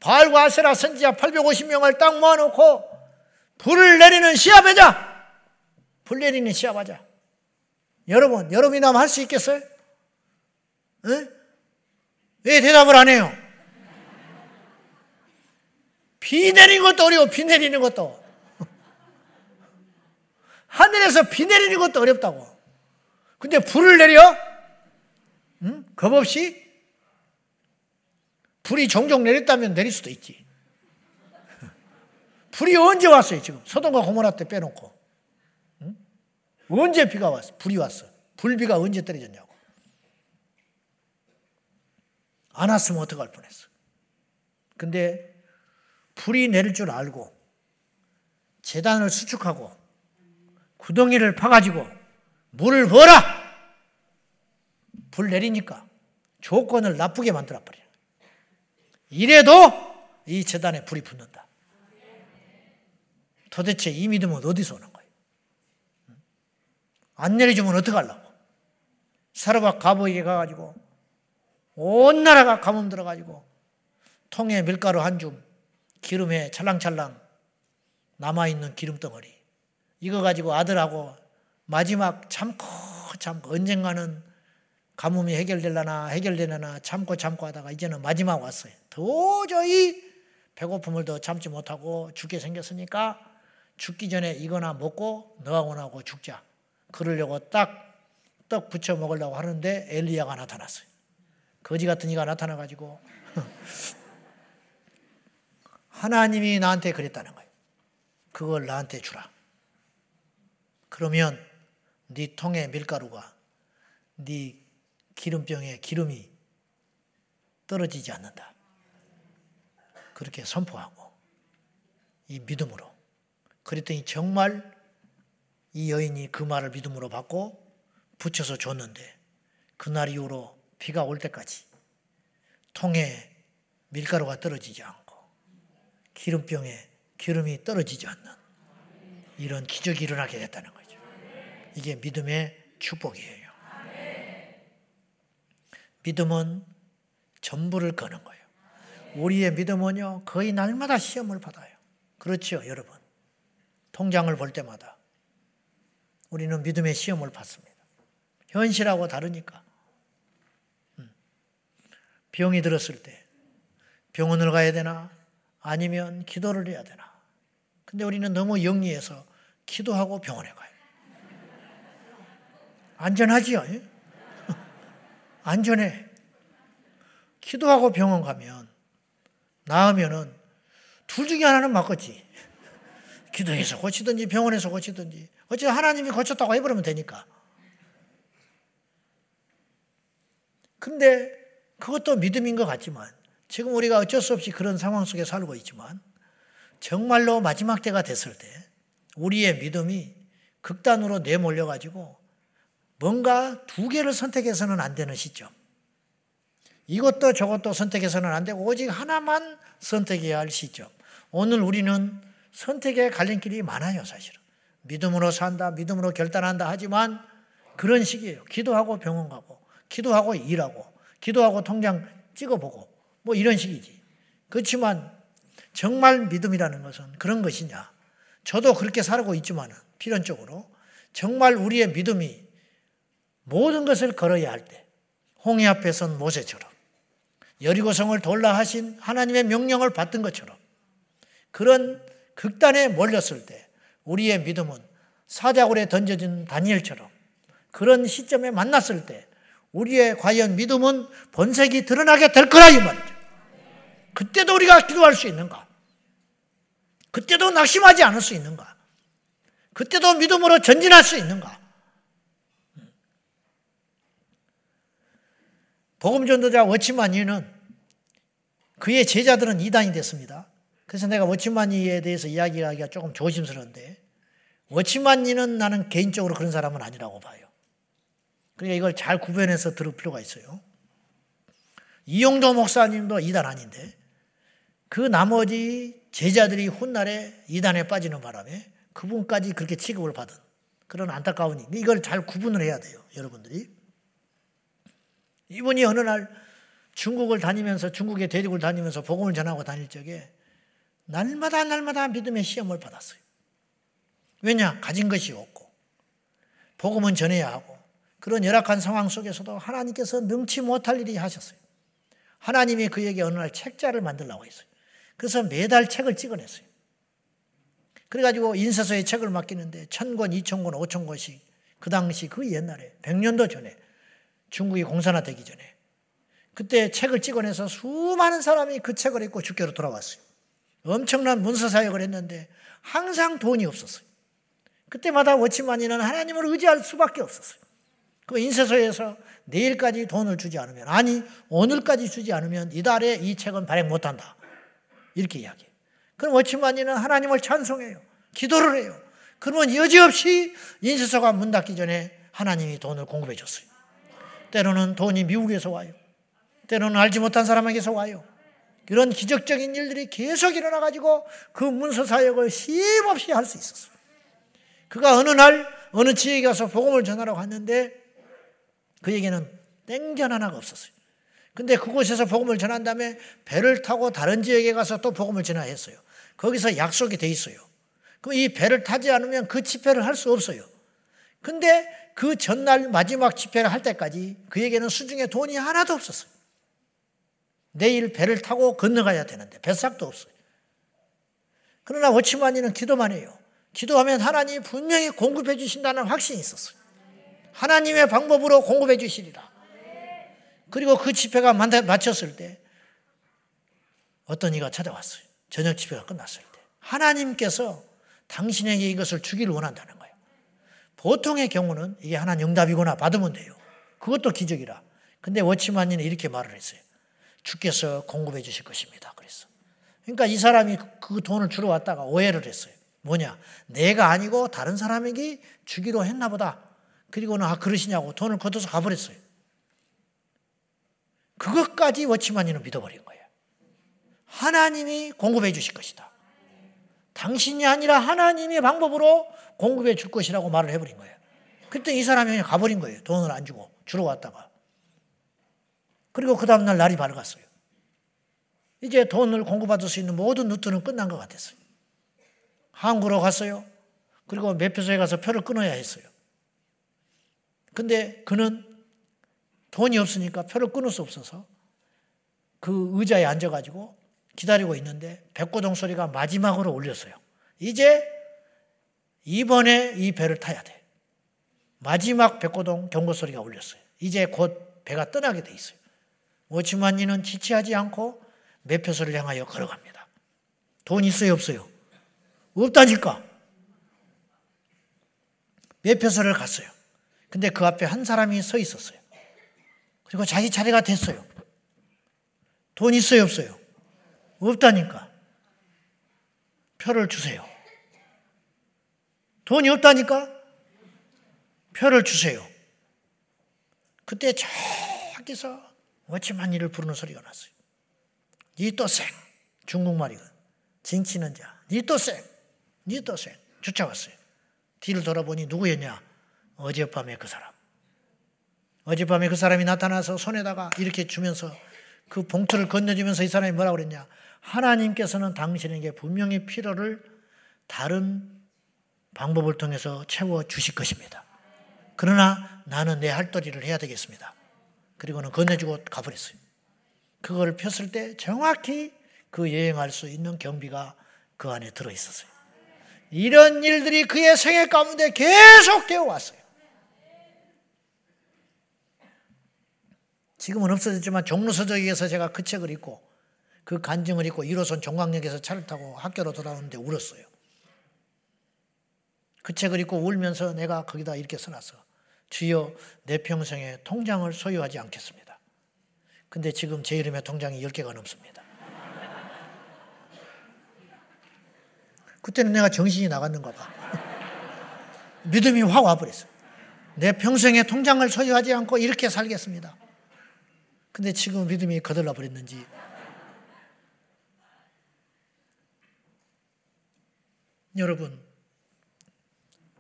바알과 아세라 선지자 850명을 딱 모아놓고 불을 내리는 시합하자. 불 내리는 시합하자. 여러분, 여러분이라면 할 수 있겠어요? 에? 왜 대답을 안 해요? 비 내리는 것도 어려워, 비 내리는 것도. 하늘에서 비 내리는 것도 어렵다고. 근데 불을 내려? 응? 겁 없이? 불이 종종 내렸다면 내릴 수도 있지. 불이 언제 왔어요, 지금? 소돔과 고모라 때 빼놓고. 언제 비가 왔어? 불이 왔어. 불비가 언제 떨어졌냐고. 안 왔으면 어떡할 뻔했어. 근데 불이 내릴 줄 알고 재단을 수축하고 구덩이를 파가지고 물을 부어라! 불 내리니까 조건을 나쁘게 만들어 버려. 이래도 이 재단에 불이 붙는다. 도대체 이 믿음은 어디서 오는 안 내려주면 어떡하려고. 사르밧 가보에게 가가지고 온 나라가 가뭄 들어가지고 통에 밀가루 한 줌, 기름에 찰랑찰랑 남아있는 기름덩어리. 이거 가지고 아들하고 마지막 참고 참고 언젠가는 가뭄이 해결될라나 해결되려나 참고 참고 하다가 이제는 마지막 왔어요. 도저히 배고픔을 더 참지 못하고 죽게 생겼으니까 죽기 전에 이거나 먹고 너하고 나하고 죽자. 그러려고 딱 떡 부쳐 먹으려고 하는데 엘리야가 나타났어요. 거지 같은 이가 나타나 가지고 하나님이 나한테 그랬다는 거예요. 그걸 나한테 주라. 그러면 네 통에 밀가루가 네 기름병에 기름이 떨어지지 않는다. 그렇게 선포하고 이 믿음으로 그랬더니 정말 이 여인이 그 말을 믿음으로 받고 붙여서 줬는데 그날 이후로 비가 올 때까지 통에 밀가루가 떨어지지 않고 기름병에 기름이 떨어지지 않는 이런 기적이 일어나게 됐다는 거죠. 이게 믿음의 축복이에요. 믿음은 전부를 거는 거예요. 우리의 믿음은요, 거의 날마다 시험을 받아요. 그렇죠, 여러분. 통장을 볼 때마다 우리는 믿음의 시험을 받습니다. 현실하고 다르니까. 음. 병이 들었을 때 병원을 가야 되나 아니면 기도를 해야 되나. 근데 우리는 너무 영리해서 기도하고 병원에 가요. 안전하지요? 안전해. 기도하고 병원 가면 나으면은 둘 중에 하나는 맞겠지. 기도해서 고치든지 병원에서 고치든지. 어찌 하나님이 고쳤다고 해버리면 되니까. 근데 그것도 믿음인 것 같지만 지금 우리가 어쩔 수 없이 그런 상황 속에 살고 있지만 정말로 마지막 때가 됐을 때 우리의 믿음이 극단으로 내몰려 가지고 뭔가 두 개를 선택해서는 안 되는 시점. 이것도 저것도 선택해서는 안 되고 오직 하나만 선택해야 할 시점. 오늘 우리는 선택의 갈림길이 많아요, 사실은. 믿음으로 산다, 믿음으로 결단한다 하지만 그런 식이에요. 기도하고 병원 가고, 기도하고 일하고, 기도하고 통장 찍어보고, 뭐 이런 식이지. 그렇지만 정말 믿음이라는 것은 그런 것이냐. 저도 그렇게 살고 있지만 필연적으로 정말 우리의 믿음이 모든 것을 걸어야 할 때, 홍해 앞에 선 모세처럼, 여리고성을 돌라 하신 하나님의 명령을 받던 것처럼, 그런 극단에 몰렸을 때, 우리의 믿음은 사자굴에 던져진 다니엘처럼, 그런 시점에 만났을 때, 우리의 과연 믿음은 본색이 드러나게 될 거라 이 말이죠. 그때도 우리가 기도할 수 있는가? 그때도 낙심하지 않을 수 있는가? 그때도 믿음으로 전진할 수 있는가? 복음 전도자 워치만이는 그의 제자들은 이단이 됐습니다. 그래서 내가 워치만이에 대해서 이야기하기가 조금 조심스러운데 워치만이는 나는 개인적으로 그런 사람은 아니라고 봐요. 그러니까 이걸 잘 구별해서 들을 필요가 있어요. 이용도 목사님도 이단 아닌데 그 나머지 제자들이 훗날에 이단에 빠지는 바람에 그분까지 그렇게 취급을 받은 그런 안타까운 이걸 잘 구분을 해야 돼요, 여러분들이. 이분이 어느 날 중국을 다니면서 중국의 대륙을 다니면서 복음을 전하고 다닐 적에 날마다 날마다 믿음의 시험을 받았어요. 왜냐? 가진 것이 없고 복음은 전해야 하고 그런 열악한 상황 속에서도 하나님께서 능치 못할 일이 하셨어요. 하나님이 그에게 어느 날 책자를 만들라고 했어요. 그래서 매달 책을 찍어냈어요. 그래가지고 인쇄소에 책을 맡기는데 천 권, 이천 권, 오천 권씩 그 당시 그 옛날에 백년도 전에 중국이 공산화되기 전에 그때 책을 찍어내서 수많은 사람이 그 책을 읽고 주께로 돌아왔어요. 엄청난 문서 사역을 했는데 항상 돈이 없었어요. 그때마다 워치만이는 하나님을 의지할 수밖에 없었어요. 그 인쇄소에서 내일까지 돈을 주지 않으면 아니 오늘까지 주지 않으면 이달에 이 책은 발행 못한다. 이렇게 이야기해요. 그럼 워치만이는 하나님을 찬송해요. 기도를 해요. 그러면 여지없이 인쇄소가 문 닫기 전에 하나님이 돈을 공급해 줬어요. 때로는 돈이 미국에서 와요. 때로는 알지 못한 사람에게서 와요. 이런 기적적인 일들이 계속 일어나가지고 그 문서 사역을 쉼없이 할 수 있었어요. 그가 어느 날 어느 지역에 가서 복음을 전하러 갔는데 그에게는 땡전 하나가 없었어요. 근데 그곳에서 복음을 전한 다음에 배를 타고 다른 지역에 가서 또 복음을 전하 했어요. 거기서 약속이 돼 있어요. 그럼 이 배를 타지 않으면 그 집회를 할 수 없어요. 근데 그 전날 마지막 집회를 할 때까지 그에게는 수중에 돈이 하나도 없었어요. 내일 배를 타고 건너가야 되는데 뱃삭도 없어요. 그러나 워치만이는 기도만 해요. 기도하면 하나님이 분명히 공급해 주신다는 확신이 있었어요. 하나님의 방법으로 공급해 주시리라. 그리고 그 집회가 마쳤을 때 어떤 이가 찾아왔어요. 저녁 집회가 끝났을 때. 하나님께서 당신에게 이것을 주기를 원한다는 거예요. 보통의 경우는 이게 하나님 응답이구나 받으면 돼요. 그것도 기적이라. 근데 워치만이는 이렇게 말을 했어요. 주께서 공급해 주실 것입니다. 그랬어. 그러니까 이 사람이 그 돈을 주러 왔다가 오해를 했어요. 뭐냐? 내가 아니고 다른 사람에게 주기로 했나 보다. 그리고는 아 그러시냐고 돈을 걷어서 가버렸어요. 그것까지 워치만이는 믿어버린 거예요. 하나님이 공급해 주실 것이다. 당신이 아니라 하나님의 방법으로 공급해 줄 것이라고 말을 해버린 거예요. 그때 이 사람이 가버린 거예요. 돈을 안 주고 주러 왔다가. 그리고 그 다음날 날이 밝았어요. 이제 돈을 공급받을 수 있는 모든 루트는 끝난 것 같았어요. 한국으로 갔어요. 그리고 매표소에 가서 표를 끊어야 했어요. 근데 그는 돈이 없으니까 표를 끊을 수 없어서 그 의자에 앉아가지고 기다리고 있는데 백고동 소리가 마지막으로 울렸어요. 이제 이번에 이 배를 타야 돼. 마지막 백고동 경고 소리가 울렸어요. 이제 곧 배가 떠나게 돼 있어요. 워치만니는 지체하지 않고 매표소를 향하여 걸어갑니다. 돈 있어요, 없어요? 없다니까. 매표소를 갔어요. 근데 그 앞에 한 사람이 서 있었어요. 그리고 자기 차례가 됐어요. 돈 있어요, 없어요? 없다니까. 표를 주세요. 돈이 없다니까? 표를 주세요. 그때 저기서 워치만이를 부르는 소리가 났어요. 니또생 중국말이거든. 진치는 자. 니또생 니또생 쫓아왔어요. 뒤를 돌아보니 누구였냐? 어젯밤에 그 사람. 어젯밤에 그 사람이 나타나서 손에다가 이렇게 주면서 그 봉투를 건네주면서 이 사람이 뭐라고 그랬냐? 하나님께서는 당신에게 분명히 필요를 다른 방법을 통해서 채워 주실 것입니다. 그러나 나는 내 할도리를 해야 되겠습니다. 그리고는 건네주고 가버렸어요. 그걸 폈을 때 정확히 그 여행할 수 있는 경비가 그 안에 들어 있었어요. 이런 일들이 그의 생애 가운데 계속 되어 왔어요. 지금은 없어졌지만 종로서적에서 제가 그 책을 읽고 그 간증을 읽고 1호선 종강역에서 차를 타고 학교로 돌아오는데 울었어요. 그 책을 읽고 울면서 내가 거기다 이렇게 써놨어. 주여 내 평생에 통장을 소유하지 않겠습니다. 근데 지금 제 이름에 통장이 10개가 넘습니다. 그때는 내가 정신이 나갔는가 봐. 믿음이 확 와버렸어. 내 평생에 통장을 소유하지 않고 이렇게 살겠습니다. 근데 지금 믿음이 거들러 버렸는지 여러분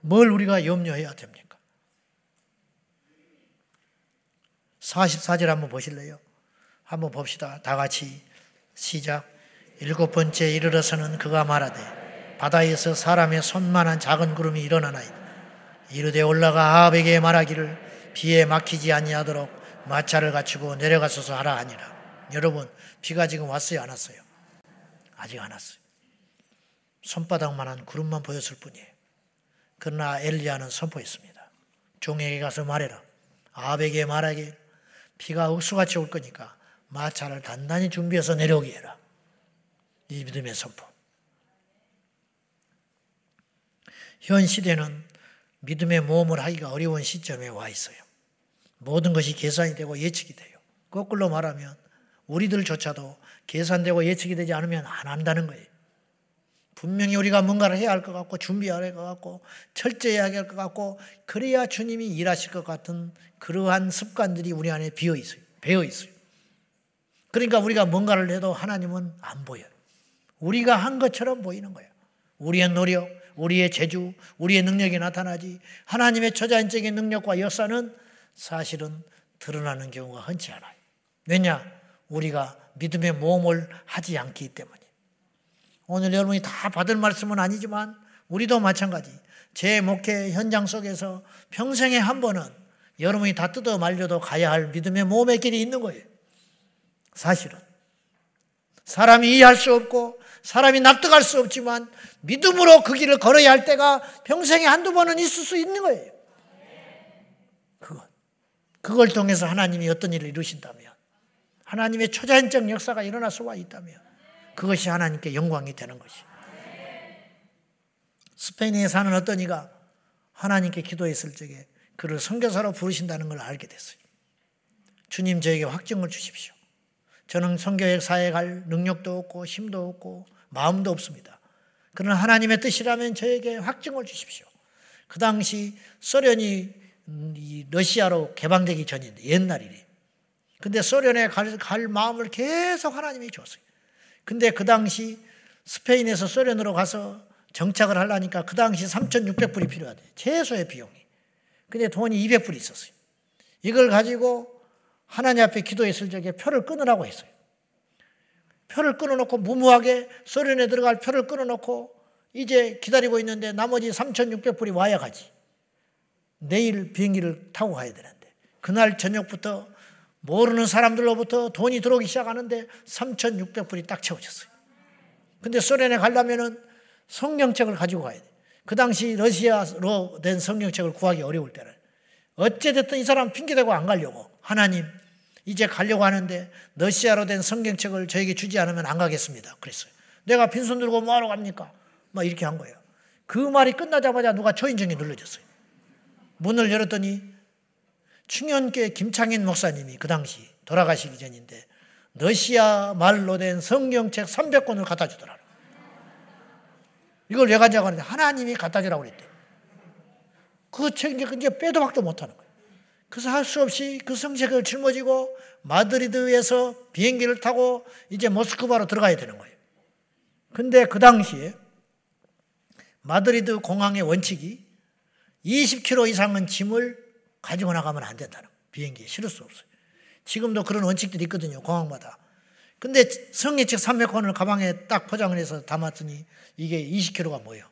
뭘 우리가 염려해야 됩니까? 44절 한번 보실래요? 한번 봅시다. 다 같이 시작. 일곱 번째 이르러서는 그가 말하되 바다에서 사람의 손만한 작은 구름이 일어나나이다. 이르되 올라가 아합에게 말하기를 비에 막히지 아니하도록 마차를 갖추고 내려가소서 하라 하니라. 여러분 비가 지금 왔어요 안 왔어요? 아직 안 왔어요. 손바닥만한 구름만 보였을 뿐이에요. 그러나 엘리야는 선포했습니다. 종에게 가서 말해라. 아합에게 말하기 비가 흑수같이 올 거니까 마차를 단단히 준비해서 내려오게 해라. 이 믿음의 선포. 현 시대는 믿음의 모험을 하기가 어려운 시점에 와 있어요. 모든 것이 계산이 되고 예측이 돼요. 거꾸로 말하면 우리들조차도 계산되고 예측이 되지 않으면 안 한다는 거예요. 분명히 우리가 뭔가를 해야 할 것 같고 준비해야 할 것 같고 철저해야 할 것 같고 그래야 주님이 일하실 것 같은 그러한 습관들이 우리 안에 비어 있어요. 배어 있어요. 그러니까 우리가 뭔가를 해도 하나님은 안 보여요. 우리가 한 것처럼 보이는 거예요. 우리의 노력, 우리의 재주, 우리의 능력이 나타나지 하나님의 초자연적인 능력과 역사는 사실은 드러나는 경우가 흔치 않아요. 왜냐? 우리가 믿음의 모험을 하지 않기 때문에. 오늘 여러분이 다 받을 말씀은 아니지만 우리도 마찬가지. 제 목회 현장 속에서 평생에 한 번은 여러분이 다 뜯어 말려도 가야 할 믿음의 몸의 길이 있는 거예요. 사실은. 사람이 이해할 수 없고 사람이 납득할 수 없지만 믿음으로 그 길을 걸어야 할 때가 평생에 한두 번은 있을 수 있는 거예요. 그것. 그걸 통해서 하나님이 어떤 일을 이루신다면 하나님의 초자연적 역사가 일어날 수가 있다면 그것이 하나님께 영광이 되는 것이. 스페인에 사는 어떤 이가 하나님께 기도했을 적에 그를 선교사로 부르신다는 걸 알게 됐어요. 주님 저에게 확증을 주십시오. 저는 선교역 사에 갈 능력도 없고 힘도 없고 마음도 없습니다. 그러나 하나님의 뜻이라면 저에게 확증을 주십시오. 그 당시 소련이 러시아로 개방되기 전인데 옛날 이래. 근데 소련에 갈, 갈 마음을 계속 하나님이 줬어요. 근데 그 당시 스페인에서 소련으로 가서 정착을 하려니까 그 당시 3,600불이 필요하대. 최소의 비용이. 근데 돈이 200불이 있었어요. 이걸 가지고 하나님 앞에 기도했을 적에 표를 끊으라고 했어요. 표를 끊어놓고 무모하게 소련에 들어갈 표를 끊어놓고 이제 기다리고 있는데 나머지 3,600불이 와야 가지. 내일 비행기를 타고 가야 되는데. 그날 저녁부터 모르는 사람들로부터 돈이 들어오기 시작하는데 3,600불이 딱 채워졌어요. 근데 소련에 가려면은 성경책을 가지고 가야 돼. 그 당시 러시아로 된 성경책을 구하기 어려울 때는 어찌됐든 이 사람 핑계대고 안 가려고 하나님, 이제 가려고 하는데 러시아로 된 성경책을 저에게 주지 않으면 안 가겠습니다. 그랬어요. 내가 빈손 들고 뭐하러 갑니까? 막 이렇게 한 거예요. 그 말이 끝나자마자 누가 초인종이 눌러졌어요. 문을 열었더니 충현계 김창인 목사님이 그 당시 돌아가시기 전인데 러시아 말로 된 성경책 300권을 갖다 주더라. 이걸 왜 가져가고 하는데 하나님이 갖다 주라고 그랬대. 그 책이 이제 빼도 박도 못하는 거예요. 그래서 할 수 없이 그 성책을 짊어지고 마드리드에서 비행기를 타고 이제 모스크바로 들어가야 되는 거예요. 근데 그 당시에 마드리드 공항의 원칙이 20km 이상은 짐을 가지고 나가면 안 된다는 거예요. 비행기에 실을 수 없어요. 지금도 그런 원칙들이 있거든요. 공항마다. 근데 성의책 300권을 가방에 딱 포장을 해서 담았더니 이게 20kg가 뭐예요?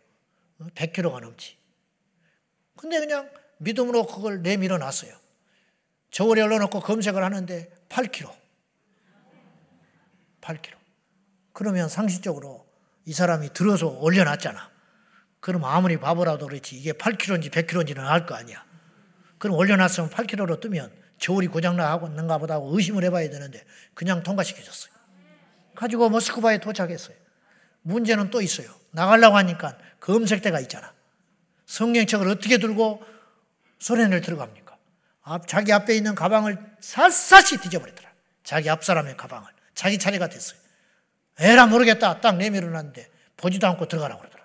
100kg가 넘지. 근데 그냥 믿음으로 그걸 내밀어 놨어요. 저울에 올려놓고 검색을 하는데 8kg. 8kg. 그러면 상식적으로 이 사람이 들어서 올려놨잖아. 그럼 아무리 바보라도 그렇지 이게 8kg인지 100kg인지는 알 거 아니야. 그럼 올려놨으면 8kg로 뜨면 저울이 고장나고 있는가 보다 하고 의심을 해봐야 되는데 그냥 통과시켜줬어요. 가지고 모스크바에 도착했어요. 문제는 또 있어요. 나가려고 하니까 검색대가 있잖아. 성경책을 어떻게 들고 소련을 들어갑니까? 앞, 자기 앞에 있는 가방을 샅샅이 뒤져버리더라. 자기 앞 사람의 가방을. 자기 차례가 됐어요. 에라 모르겠다. 딱 내밀어 놨는데 보지도 않고 들어가라고 그러더라.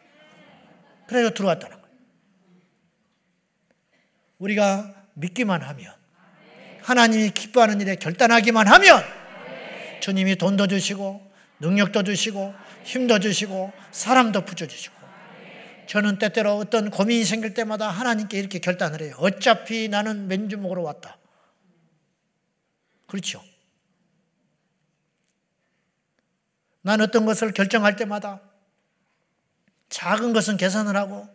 그래서 들어왔다는 거예요. 우리가 믿기만 하면 하나님이 기뻐하는 일에 결단하기만 하면 주님이 돈도 주시고 능력도 주시고 힘도 주시고 사람도 붙여주시고 저는 때때로 어떤 고민이 생길 때마다 하나님께 이렇게 결단을 해요. 어차피 나는 맨주먹으로 왔다. 그렇죠. 난 어떤 것을 결정할 때마다 작은 것은 계산을 하고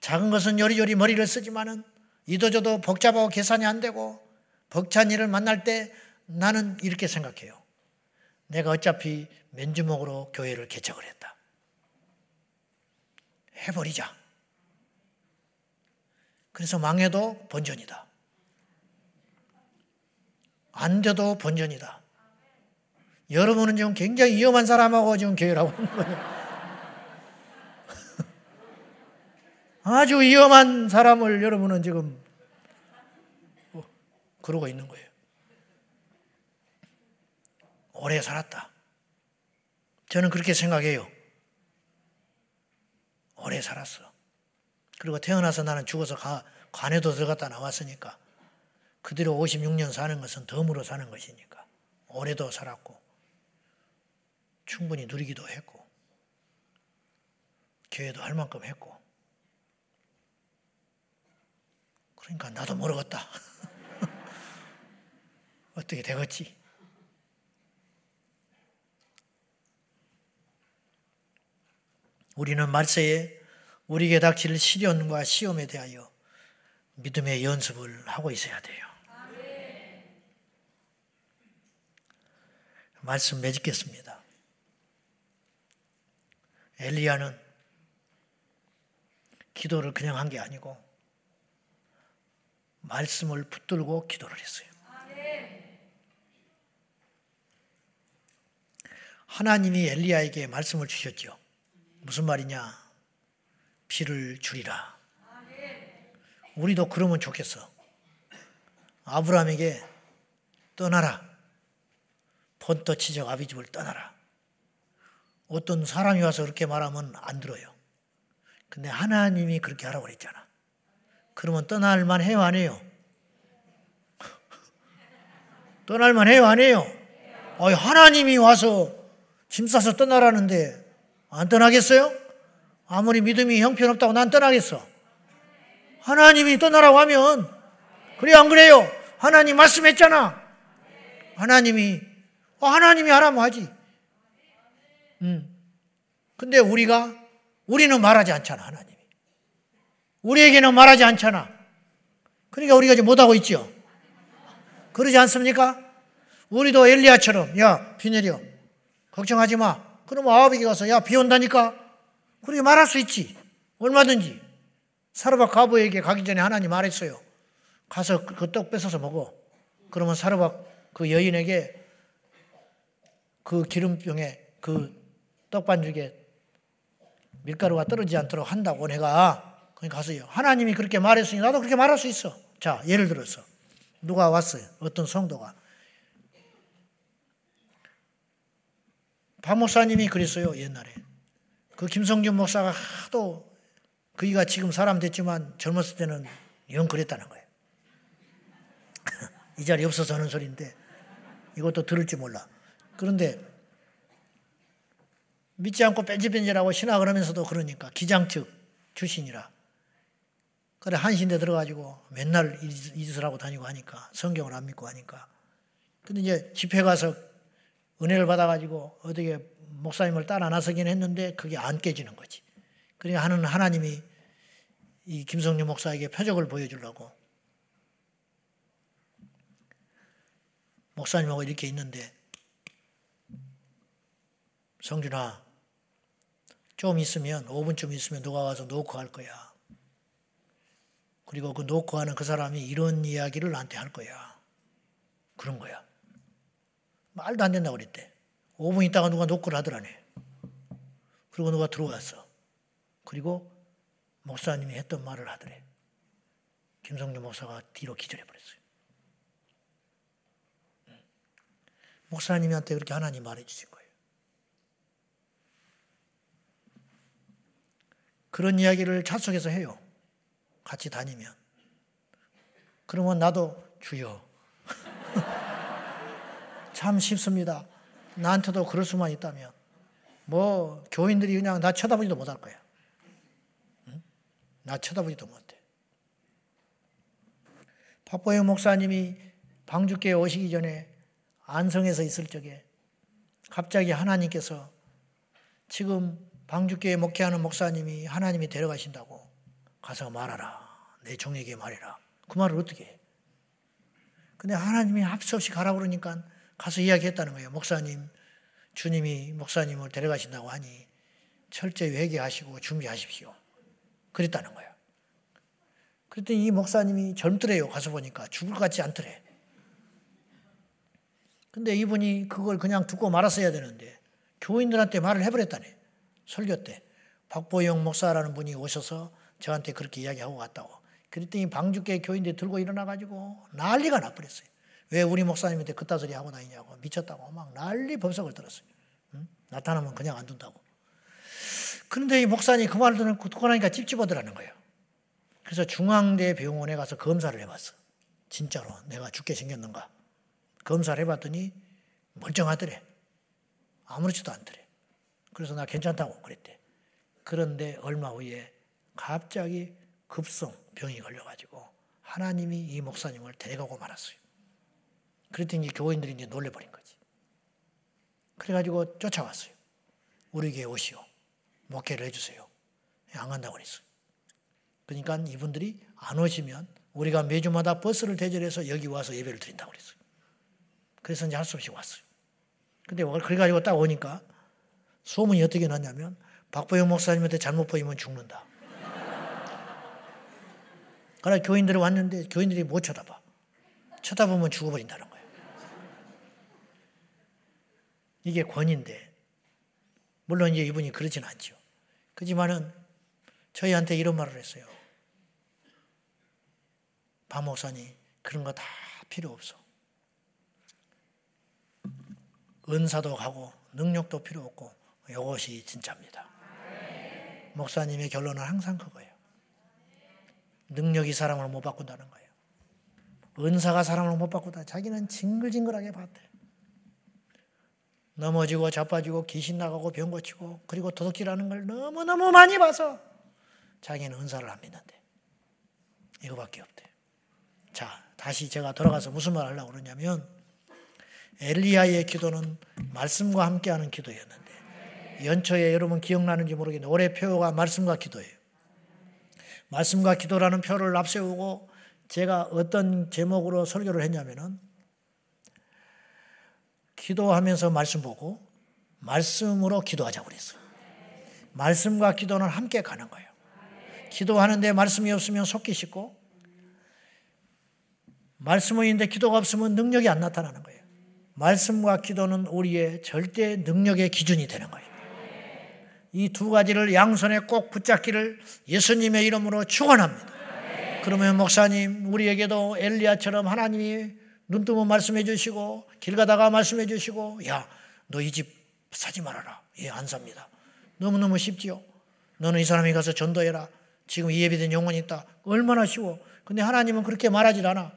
작은 것은 요리요리 머리를 쓰지만은 이도저도 복잡하고 계산이 안 되고 벅찬 일을 만날 때 나는 이렇게 생각해요. 내가 어차피 맨주먹으로 교회를 개척을 했다. 해버리자. 그래서 망해도 본전이다. 안 돼도 본전이다. 여러분은 지금 굉장히 위험한 사람하고 지금 교회라고 하는 거예요. 아주 위험한 사람을 여러분은 지금 그러고 있는 거예요. 오래 살았다. 저는 그렇게 생각해요. 오래 살았어. 그리고 태어나서 나는 죽어서 가, 관에도 들어갔다 나왔으니까 그대로 56년 사는 것은 덤으로 사는 것이니까 오래도 살았고 충분히 누리기도 했고 교회도 할 만큼 했고 그러니까 나도 모르겠다. 어떻게 되겠지? 우리는 말세에 우리에게 닥칠 시련과 시험에 대하여 믿음의 연습을 하고 있어야 돼요. 말씀 맺겠습니다. 엘리야는 기도를 그냥 한 게 아니고 말씀을 붙들고 기도를 했어요. 하나님이 엘리야에게 말씀을 주셨죠. 무슨 말이냐? 비를 줄이라. 우리도 그러면 좋겠어. 아브라함에게 떠나라. 본떠치적 아비 집을 떠나라. 어떤 사람이 와서 그렇게 말하면 안 들어요. 근데 하나님이 그렇게 하라고 그랬잖아. 그러면 떠날 만 해요, 안 해요? 떠날 만 해요, 안 해요? 하나님이 와서 짐 싸서 떠나라는데 안 떠나겠어요? 아무리 믿음이 형편없다고 난 떠나겠어. 하나님이 떠나라고 하면 그래 안 그래요? 하나님 말씀했잖아. 하나님이 어, 하나님이 하라면 하지. 음. 근데 우리가 우리는 말하지 않잖아 하나님이. 우리에게는 말하지 않잖아. 그러니까 우리가 지금 못하고 있죠. 그러지 않습니까? 우리도 엘리야처럼 야 비 내려 걱정하지 마. 그럼 아합에게 가서 야 비 온다니까 그렇게 말할 수 있지 얼마든지 사르밧 가부에게 가기 전에 하나님 말했어요 가서 그 떡 뺏어서 먹어 그러면 사르박 그 여인에게 그 기름병에 그 떡반죽에 밀가루가 떨어지지 않도록 한다고 내가 거기 가서요. 하나님이 그렇게 말했으니 나도 그렇게 말할 수 있어. 자, 예를 들어서 누가 왔어요. 어떤 성도가 박 목사님이 그랬어요 옛날에. 그 김성준 목사가 하도 그이가 지금 사람 됐지만 젊었을 때는 영 그랬다는 거예요. 이 자리 없어서 하는 소리인데 이것도 들을지 몰라. 그런데 믿지 않고 뺀질뺀질하고 신학을 하면서도 그러니까 기장측 출신이라 그래 한신대 들어가지고 맨날 이 짓을 하고 다니고 하니까 성경을 안 믿고 하니까 근데 이제 집회 가서 은혜를 받아가지고 어떻게 목사님을 따라 나서긴 했는데 그게 안 깨지는 거지. 그러니까 하는 하나님이 이 김성주 목사에게 표적을 보여주려고 목사님하고 이렇게 있는데 성준아 좀 있으면 5분쯤 있으면 누가 와서 놓고 할 거야. 그리고 그 놓고 하는 그 사람이 이런 이야기를 나한테 할 거야. 그런 거야. 말도 안 된다고 그랬대. 5분 있다가 누가 노크를 하더라네. 그리고 누가 들어왔어. 그리고 목사님이 했던 말을 하더래. 김성주 목사가 뒤로 기절해 버렸어요. 목사님한테 그렇게 하나님 말해 주신 거예요. 그런 이야기를 차 속에서 해요. 같이 다니면. 그러면 나도 주여. 참 쉽습니다. 나한테도 그럴 수만 있다면. 뭐, 교인들이 그냥 나 쳐다보지도 못할 거야. 응? 나 쳐다보지도 못해. 박보영 목사님이 방주교에 오시기 전에 안성에서 있을 적에 갑자기 하나님께서 지금 방주교에 목회하는 목사님이 하나님이 데려가신다고 가서 말하라. 내 종에게 말해라. 그 말을 어떻게 해? 근데 하나님이 합수 없이 가라 그러니까 가서 이야기했다는 거예요. 목사님, 주님이 목사님을 데려가신다고 하니 철저히 회개하시고 준비하십시오. 그랬다는 거예요. 그랬더니 이 목사님이 젊더래요. 가서 보니까 죽을 것 같지 않더래. 근데 이분이 그걸 그냥 듣고 말았어야 되는데 교인들한테 말을 해버렸다네. 설교 때. 박보영 목사라는 분이 오셔서 저한테 그렇게 이야기하고 갔다고. 그랬더니 방주교 교인들이 들고 일어나가지고 난리가 나버렸어요. 왜 우리 목사님한테 그따 소리 하고 다니냐고 미쳤다고 막 난리 법석을 들었어요. 응? 나타나면 그냥 안 둔다고. 그런데 이 목사님이 그 말을 듣고 듣고 나니까 찝찝하더라는 거예요. 그래서 중앙대 병원에 가서 검사를 해봤어. 진짜로 내가 죽게 생겼는가. 검사를 해봤더니 멀쩡하더래. 아무렇지도 않더래. 그래서 나 괜찮다고 그랬대. 그런데 얼마 후에 갑자기 급성 병이 걸려가지고 하나님이 이 목사님을 데려가고 말았어요. 그랬더니 교인들이 이제 놀래버린 거지. 그래가지고 쫓아왔어요. 우리 교회 오시오. 목회를 해주세요. 안 간다고 그랬어요. 그러니까 이분들이 안 오시면 우리가 매주마다 버스를 대절해서 여기 와서 예배를 드린다고 그랬어요. 그래서 이제 할 수 없이 왔어요. 근데 그래가지고 딱 오니까 소문이 어떻게 났냐면 박보영 목사님한테 잘못 보이면 죽는다. 그러나 교인들이 왔는데 교인들이 못 쳐다봐. 쳐다보면 죽어버린다는 거예요. 이게 권인데 물론 이제 이분이 그러진 않죠. 그지만은 저희한테 이런 말을 했어요. 박 목사님 그런 거 다 필요 없어. 은사도 가고 능력도 필요 없고 이것이 진짜입니다. 목사님의 결론은 항상 그거예요. 능력이 사람을 못 바꾼다는 거예요. 은사가 사람을 못 바꾼다. 자기는 징글징글하게 봤대. 넘어지고 자빠지고 귀신 나가고 병 고치고 그리고 도둑질하는 걸 너무너무 많이 봐서 자기는 은사를 안 믿는데. 이거밖에 없대. 자, 다시 제가 돌아가서 무슨 말 하려고 그러냐면 엘리야의 기도는 말씀과 함께하는 기도였는데 연초에 여러분 기억나는지 모르겠는데 올해 표가 말씀과 기도예요. 말씀과 기도라는 표를 앞세우고 제가 어떤 제목으로 설교를 했냐면은 기도하면서 말씀 보고 말씀으로 기도하자고 그랬어요. 말씀과 기도는 함께 가는 거예요. 기도하는데 말씀이 없으면 속기 쉽고 말씀은 있는데 기도가 없으면 능력이 안 나타나는 거예요. 말씀과 기도는 우리의 절대 능력의 기준이 되는 거예요. 이 두 가지를 양손에 꼭 붙잡기를 예수님의 이름으로 축원합니다. 그러면 목사님 우리에게도 엘리야처럼 하나님이 눈 뜨면 말씀해 주시고 길 가다가 말씀해 주시고 야 너 이 집 사지 말아라. 예, 안 삽니다. 너무너무 쉽지요. 너는 이 사람이 가서 전도해라. 지금 이 예비된 영혼이 있다. 얼마나 쉬워. 근데 하나님은 그렇게 말하지 않아.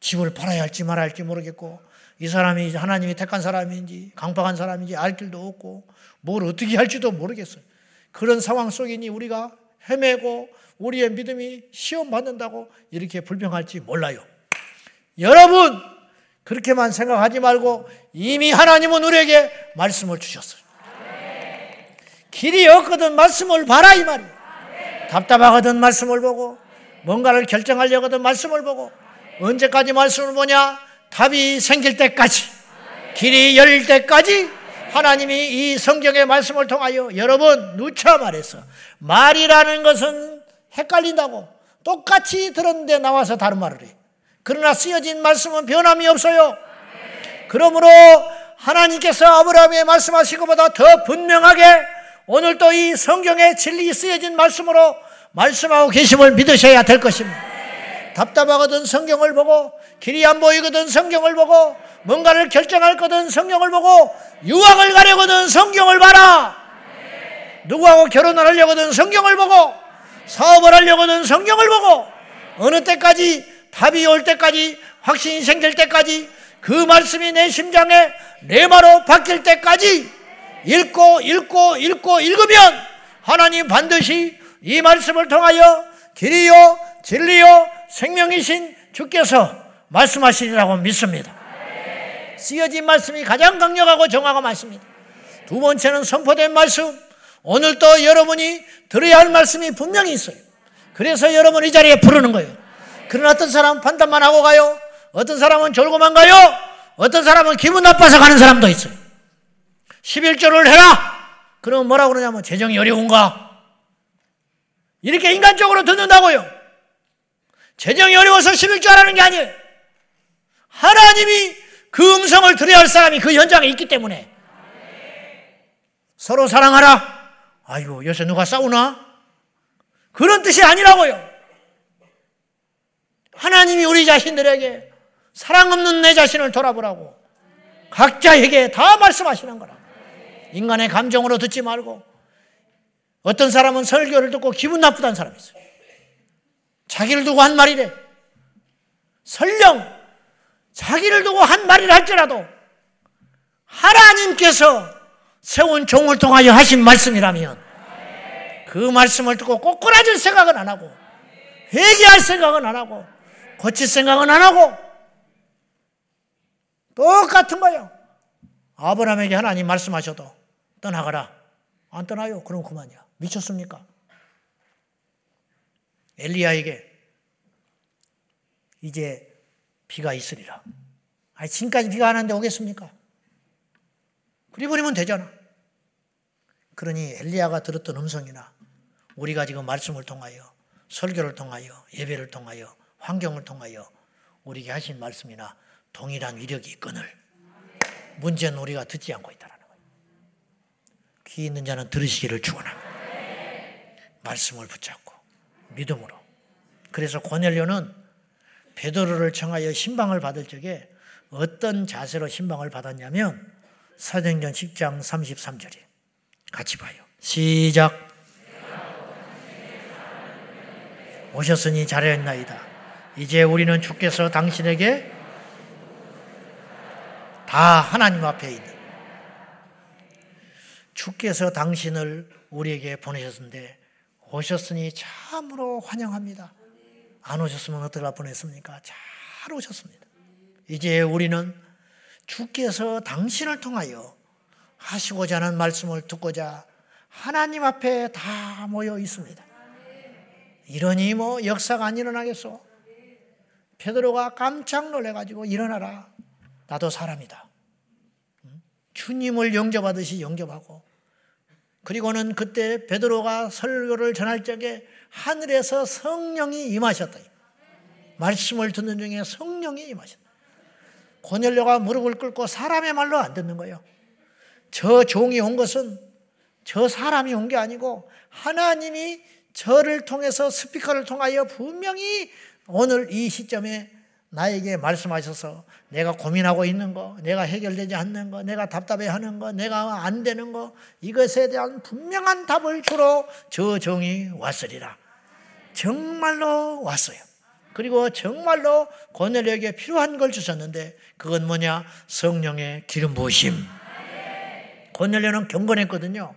집을 팔아야 할지 말아야 할지 모르겠고 이 사람이 하나님이 택한 사람인지 강박한 사람인지 알 길도 없고 뭘 어떻게 할지도 모르겠어요. 그런 상황 속이니 우리가 헤매고 우리의 믿음이 시험 받는다고 이렇게 불평할지 몰라요. 여러분 그렇게만 생각하지 말고 이미 하나님은 우리에게 말씀을 주셨어요. 길이 없거든 말씀을 봐라 이 말이에요. 답답하거든 말씀을 보고 뭔가를 결정하려거든 말씀을 보고 언제까지 말씀을 보냐? 답이 생길 때까지 길이 열릴 때까지 하나님이 이 성경의 말씀을 통하여 여러분 누차 말해서 말이라는 것은 헷갈린다고 똑같이 들었는데 나와서 다른 말을 해. 그러나 쓰여진 말씀은 변함이 없어요. 그러므로 하나님께서 아브라함의 말씀하신 것보다 더 분명하게 오늘도 이 성경의 진리 쓰여진 말씀으로 말씀하고 계심을 믿으셔야 될 것입니다. 답답하거든 성경을 보고 길이 안 보이거든 성경을 보고 뭔가를 결정할 거든 성경을 보고 유학을 가려거든 성경을 봐라. 누구하고 결혼을 하려거든 성경을 보고 사업을 하려거든 성경을 보고 어느 때까지 답이 올 때까지 확신이 생길 때까지 그 말씀이 내 심장에 레마로 바뀔 때까지 읽고 읽고 읽고 읽으면 하나님 반드시 이 말씀을 통하여 길이요 진리요 생명이신 주께서 말씀하시리라고 믿습니다. 쓰여진 말씀이 가장 강력하고 정확한 말씀입니다. 두 번째는 선포된 말씀. 오늘도 여러분이 들어야 할 말씀이 분명히 있어요. 그래서 여러분 이 자리에 부르는 거예요. 그러나 어떤 사람은 판단만 하고 가요. 어떤 사람은 졸고만 가요. 어떤 사람은 기분 나빠서 가는 사람도 있어요. 11조를 해라! 그러면 뭐라고 그러냐면 재정이 어려운가? 이렇게 인간적으로 듣는다고요. 재정이 어려워서 11조 하라는 게 아니에요. 하나님이 그 음성을 들어야 할 사람이 그 현장에 있기 때문에 서로 사랑하라. 아이고, 요새 누가 싸우나? 그런 뜻이 아니라고요. 하나님이 우리 자신들에게 사랑 없는 내 자신을 돌아보라고 각자에게 다 말씀하시는 거라. 인간의 감정으로 듣지 말고 어떤 사람은 설교를 듣고 기분 나쁘다는 사람이 있어요. 자기를 두고 한 말이래. 설령 자기를 두고 한 말이라 할지라도 하나님께서 세운 종을 통하여 하신 말씀이라면 그 말씀을 듣고 꼬꾸라질 생각은 안 하고 회개할 생각은 안 하고 고칠 생각은 안 하고 똑같은 거예요. 아브라함에게 하나님 말씀하셔도 떠나가라. 안 떠나요. 그럼 그만이야. 미쳤습니까? 엘리야에게 이제 비가 있으리라. 아니, 지금까지 비가 안 왔는데 오겠습니까? 그리 버리면 되잖아. 그러니 엘리야가 들었던 음성이나 우리가 지금 말씀을 통하여 설교를 통하여 예배를 통하여 환경을 통하여 우리에게 하신 말씀이나 동일한 위력이 있거늘 문제는 우리가 듣지 않고 있다는 거예요. 귀 있는 자는 들으시기를 축원합니다. 말씀을 붙잡고 믿음으로. 그래서 고넬료는 베드로를 청하여 신방을 받을 적에 어떤 자세로 신방을 받았냐면 사도행전 10장 33절에 같이 봐요. 시작. 오셨으니 잘하였나이다. 이제 우리는 주께서 당신에게 다 하나님 앞에 있는 주께서 당신을 우리에게 보내셨는데 오셨으니 참으로 환영합니다. 안 오셨으면 어떻게 보냈습니까? 잘 오셨습니다. 이제 우리는 주께서 당신을 통하여 하시고자 하는 말씀을 듣고자 하나님 앞에 다 모여 있습니다. 이러니 뭐 역사가 안 일어나겠어? 베드로가 깜짝 놀래가지고 일어나라. 나도 사람이다. 주님을 영접하듯이 영접하고 그리고는 그때 베드로가 설교를 전할 적에 하늘에서 성령이 임하셨다. 말씀을 듣는 중에 성령이 임하신다. 고넬료가 무릎을 꿇고 사람의 말로 안 듣는 거예요. 저 종이 온 것은 저 사람이 온 게 아니고 하나님이 저를 통해서 스피커를 통하여 분명히 오늘 이 시점에 나에게 말씀하셔서 내가 고민하고 있는 거, 내가 해결되지 않는 거, 내가 답답해 하는 거, 내가 안 되는 거, 이것에 대한 분명한 답을 주러 저 정이 왔으리라. 정말로 왔어요. 그리고 정말로 고넬에게 필요한 걸 주셨는데 그건 뭐냐? 성령의 기름 부으심. 고넬료는 경건했거든요.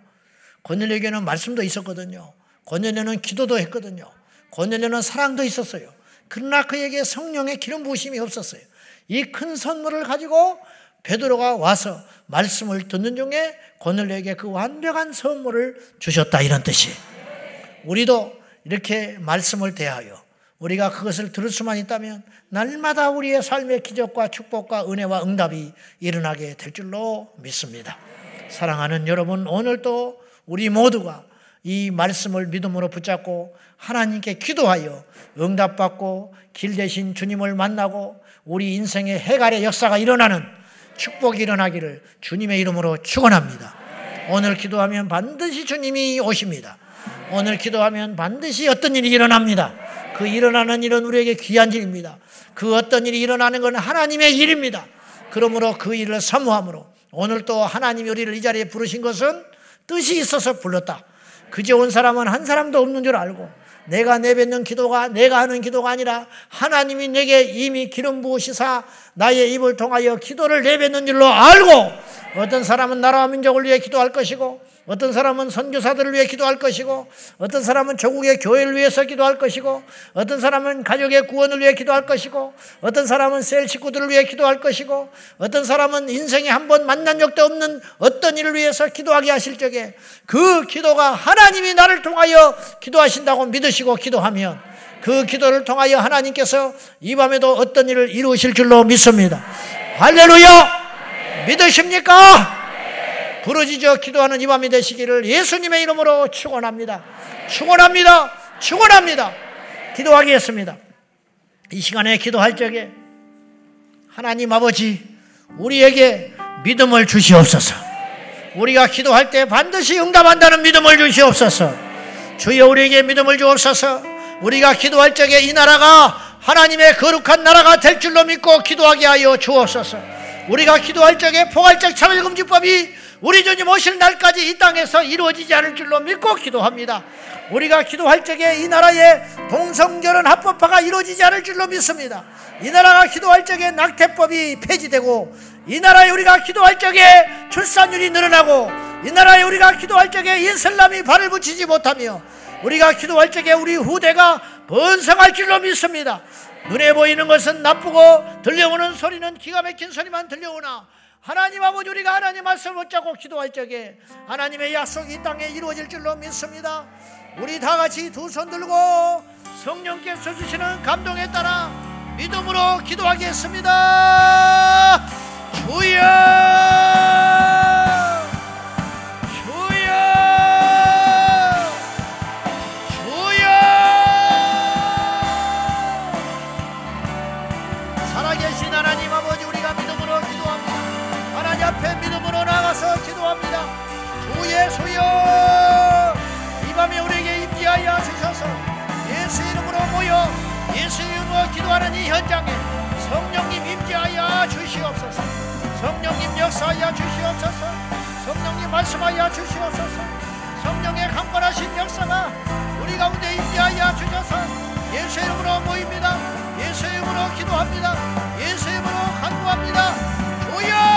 고넬료에게는 말씀도 있었거든요. 고넬료는 기도도 했거든요. 고넬료는 사랑도 있었어요. 그러나 그에게 성령의 기름 부으심이 없었어요. 이 큰 선물을 가지고 베드로가 와서 말씀을 듣는 중에 고넬료에게 그 완벽한 선물을 주셨다 이런 뜻이. 우리도 이렇게 말씀을 대하여 우리가 그것을 들을 수만 있다면 날마다 우리의 삶의 기적과 축복과 은혜와 응답이 일어나게 될 줄로 믿습니다. 사랑하는 여러분, 오늘도 우리 모두가 이 말씀을 믿음으로 붙잡고 하나님께 기도하여 응답받고 길 대신 주님을 만나고 우리 인생의 해갈의 역사가 일어나는 축복이 일어나기를 주님의 이름으로 축원합니다. 오늘 기도하면 반드시 주님이 오십니다. 오늘 기도하면 반드시 어떤 일이 일어납니다. 그 일어나는 일은 우리에게 귀한 일입니다. 그 어떤 일이 일어나는 건 하나님의 일입니다. 그러므로 그 일을 사모함으로 오늘 또 하나님이 우리를 이 자리에 부르신 것은 뜻이 있어서 불렀다. 그제 온 사람은 한 사람도 없는 줄 알고 내가 내뱉는 기도가 내가 하는 기도가 아니라 하나님이 내게 이미 기름 부으시사 나의 입을 통하여 기도를 내뱉는 줄로 알고 어떤 사람은 나라와 민족을 위해 기도할 것이고 어떤 사람은 선교사들을 위해 기도할 것이고 어떤 사람은 조국의 교회를 위해서 기도할 것이고 어떤 사람은 가족의 구원을 위해 기도할 것이고 어떤 사람은 셀 식구들을 위해 기도할 것이고 어떤 사람은 인생에 한 번 만난 적도 없는 어떤 일을 위해서 기도하게 하실 적에 그 기도가 하나님이 나를 통하여 기도하신다고 믿으시고 기도하면 그 기도를 통하여 하나님께서 이 밤에도 어떤 일을 이루실 줄로 믿습니다. 할렐루야! 믿으십니까? 부르짖어 기도하는 이 밤이 되시기를 예수님의 이름으로 축원합니다. 축원합니다. 축원합니다. 기도하겠습니다. 이 시간에 기도할 적에 하나님 아버지 우리에게 믿음을 주시옵소서. 우리가 기도할 때 반드시 응답한다는 믿음을 주시옵소서. 주여 우리에게 믿음을 주옵소서. 우리가 기도할 적에 이 나라가 하나님의 거룩한 나라가 될 줄로 믿고 기도하게 하여 주옵소서. 우리가 기도할 적에 포괄적 차별금지법이 우리 주님 오실 날까지 이 땅에서 이루어지지 않을 줄로 믿고 기도합니다. 우리가 기도할 적에 이 나라의 동성결혼 합법화가 이루어지지 않을 줄로 믿습니다. 이 나라가 기도할 적에 낙태법이 폐지되고 이 나라에 우리가 기도할 적에 출산율이 늘어나고 이 나라에 우리가 기도할 적에 인슬람이 발을 붙이지 못하며 우리가 기도할 적에 우리 후대가 번성할 줄로 믿습니다. 눈에 보이는 것은 나쁘고 들려오는 소리는 기가 막힌 소리만 들려오나 하나님 아버지 우리가 하나님 말씀을 붙잡고 기도할 적에 하나님의 약속이 이 땅에 이루어질 줄로 믿습니다. 우리 다 같이 두 손 들고 성령께서 주시는 감동에 따라 믿음으로 기도하겠습니다. 주여! 기도하는 이 현장에 성령님 임재하여 주시옵소서. 성령님 역사하여 주시옵소서. 성령님 말씀하여 주시옵소서. 성령의 강권하신 역사가 우리 가운데 임재하여 주셔서 예수 이름으로 모입니다. 예수 이름으로 기도합니다. 예수 이름으로 간구합니다. 주여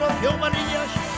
áfram þjómanýjas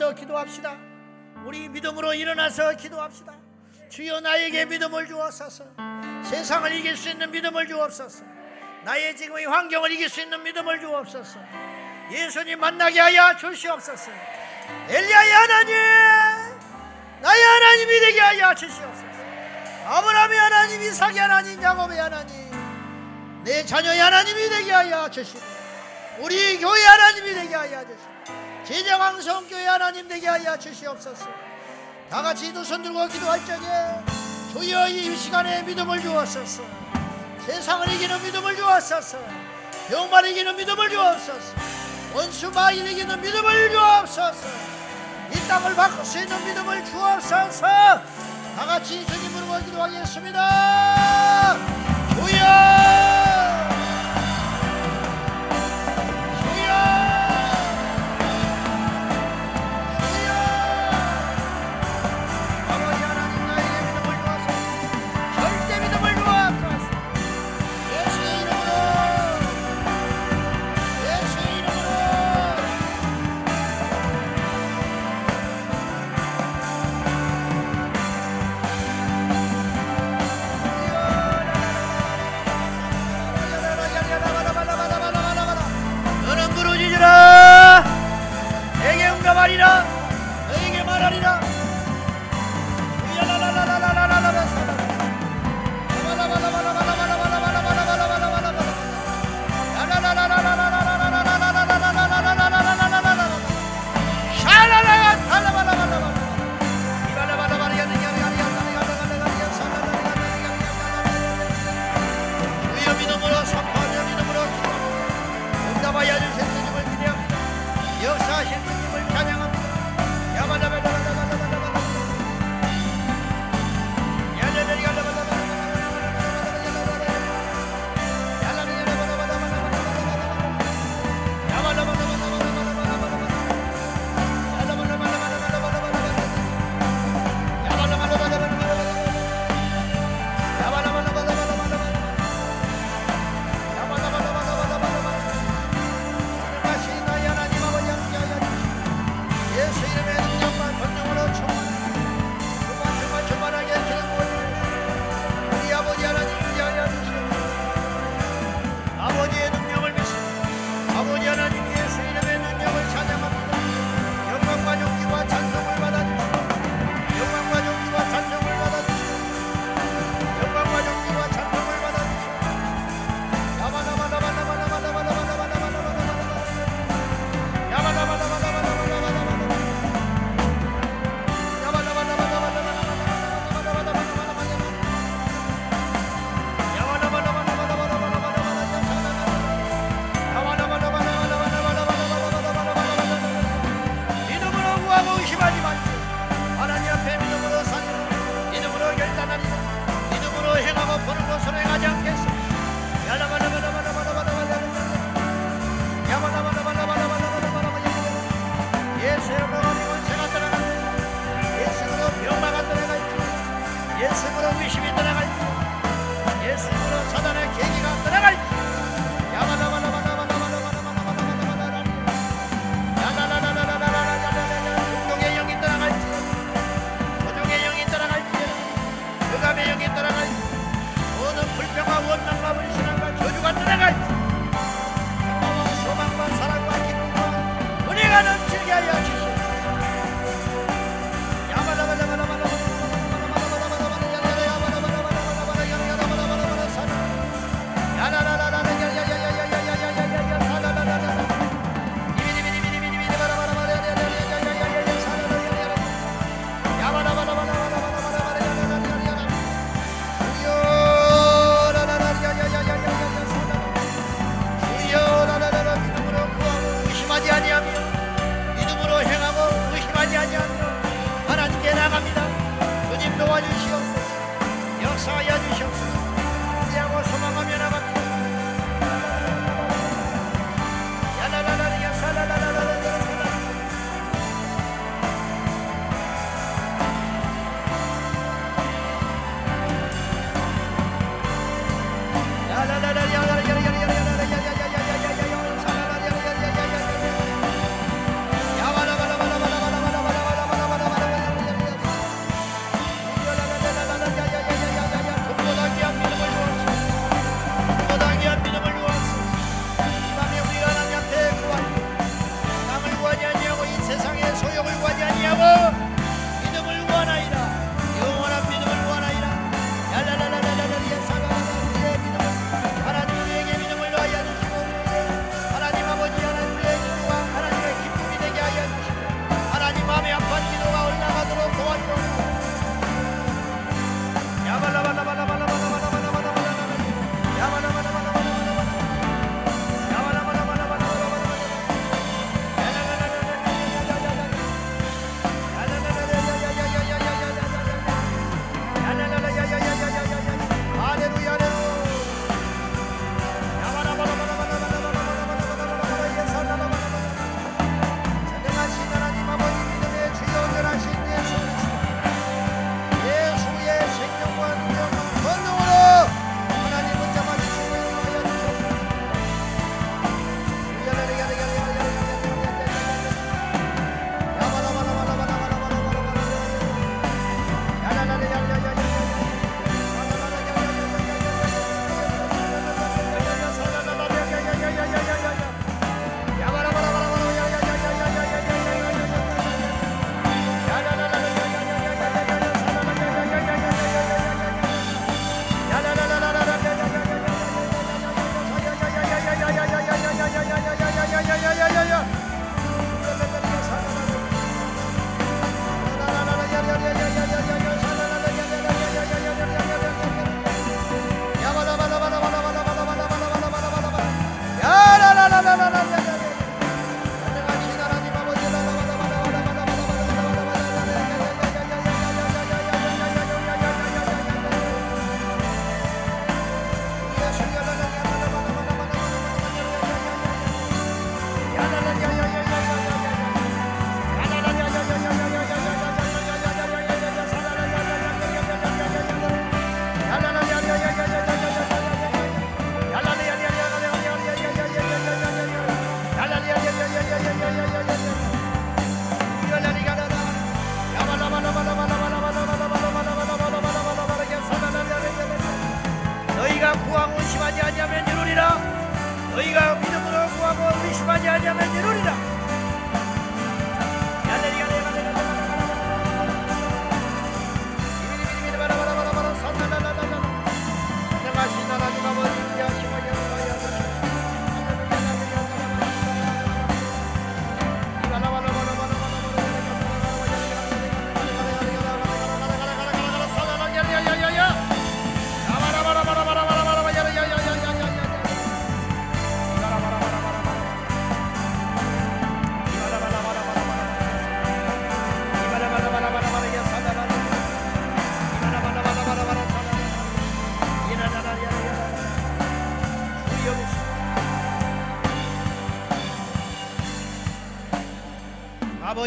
더 기도합시다. 우리 믿음으로 일어나서 기도합시다. 주여 나에게 믿음을 주옵소서. 세상을 이길 수 있는 믿음을 주옵소서. 나의 지금의 환경을 이길 수 있는 믿음을 주옵소서. 예수님 만나게 하여 주시옵소서. 엘리야의 하나님, 나의 하나님이 되게 하여 주시옵소서. 아브라함의 하나님, 이삭의 하나님, 야곱의 하나님, 내 자녀의 하나님이 되게 하여 주시옵소서. 우리 교회 하나님이 되게 하여 주시옵소서. 진정왕성 교회 하나님 되게 하여 주시옵소서. 다 같이 두 손 들고 기도할 적에 주여 이 시간에 믿음을 주옵소서. 세상을 이기는 믿음을 주옵소서. 병말 이기는 믿음을 주옵소서. 원수마 이기는 믿음을 주옵소서. 이 땅을 바꿀 수 있는 믿음을 주옵소서. 다 같이 주님으로 기도하겠습니다.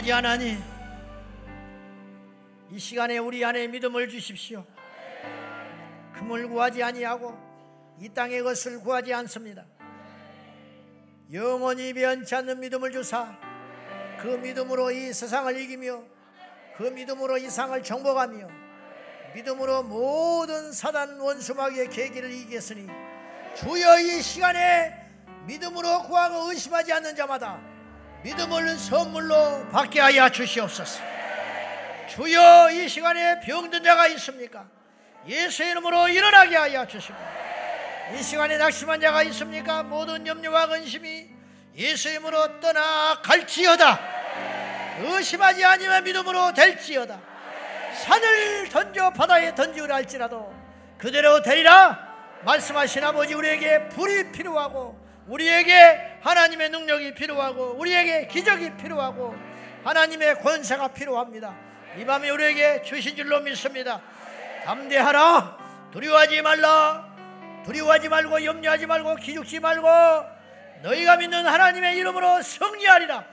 아버지 하나님, 이 시간에 우리 안에 믿음을 주십시오. 금을 구하지 아니하고 이 땅의 것을 구하지 않습니다. 영원히 변치 않는 믿음을 주사 그 믿음으로 이 세상을 이기며 그 믿음으로 이 상을 정복하며 믿음으로 모든 사단 원수마귀의 계기를 이기겠으니 주여 이 시간에 믿음으로 구하고 의심하지 않는 자마다 믿음을 선물로 받게 하여 주시옵소서. 주여 이 시간에 병든 자가 있습니까? 예수의 이름으로 일어나게 하여 주시고 이 시간에 낙심한 자가 있습니까? 모든 염려와 근심이 예수의 이름으로 떠나갈지어다. 의심하지 아니면 믿음으로 될지어다. 산을 던져 바다에 던지우라 할지라도 그대로 되리라 말씀하신 아버지 우리에게 불이 필요하고 우리에게 하나님의 능력이 필요하고 우리에게 기적이 필요하고 하나님의 권세가 필요합니다. 이 밤에 우리에게 주신 줄로 믿습니다. 담대하라. 두려워하지 말라. 두려워하지 말고 염려하지 말고 기죽지 말고 너희가 믿는 하나님의 이름으로 승리하리라.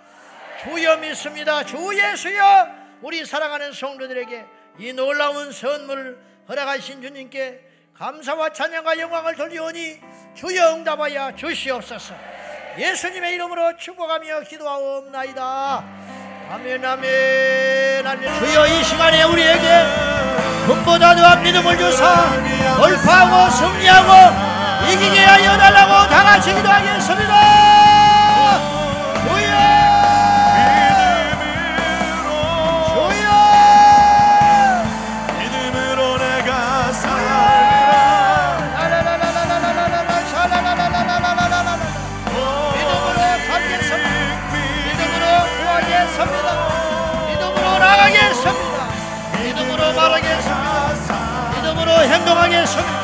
주여 믿습니다. 주 예수여 우리 사랑하는 성도들에게 이 놀라운 선물 허락하신 주님께 감사와 찬양과 영광을 돌리오니 주여 응답하여 주시옵소서. 예수님의 이름으로 축복하며 기도하옵나이다. 아멘 아멘 아멘 주여 이 시간에 우리에게 금보다 더한 믿음을 주사 돌파하고 승리하고 이기게 하여 달라고 다 같이 기도하겠습니다.
행동하게 하여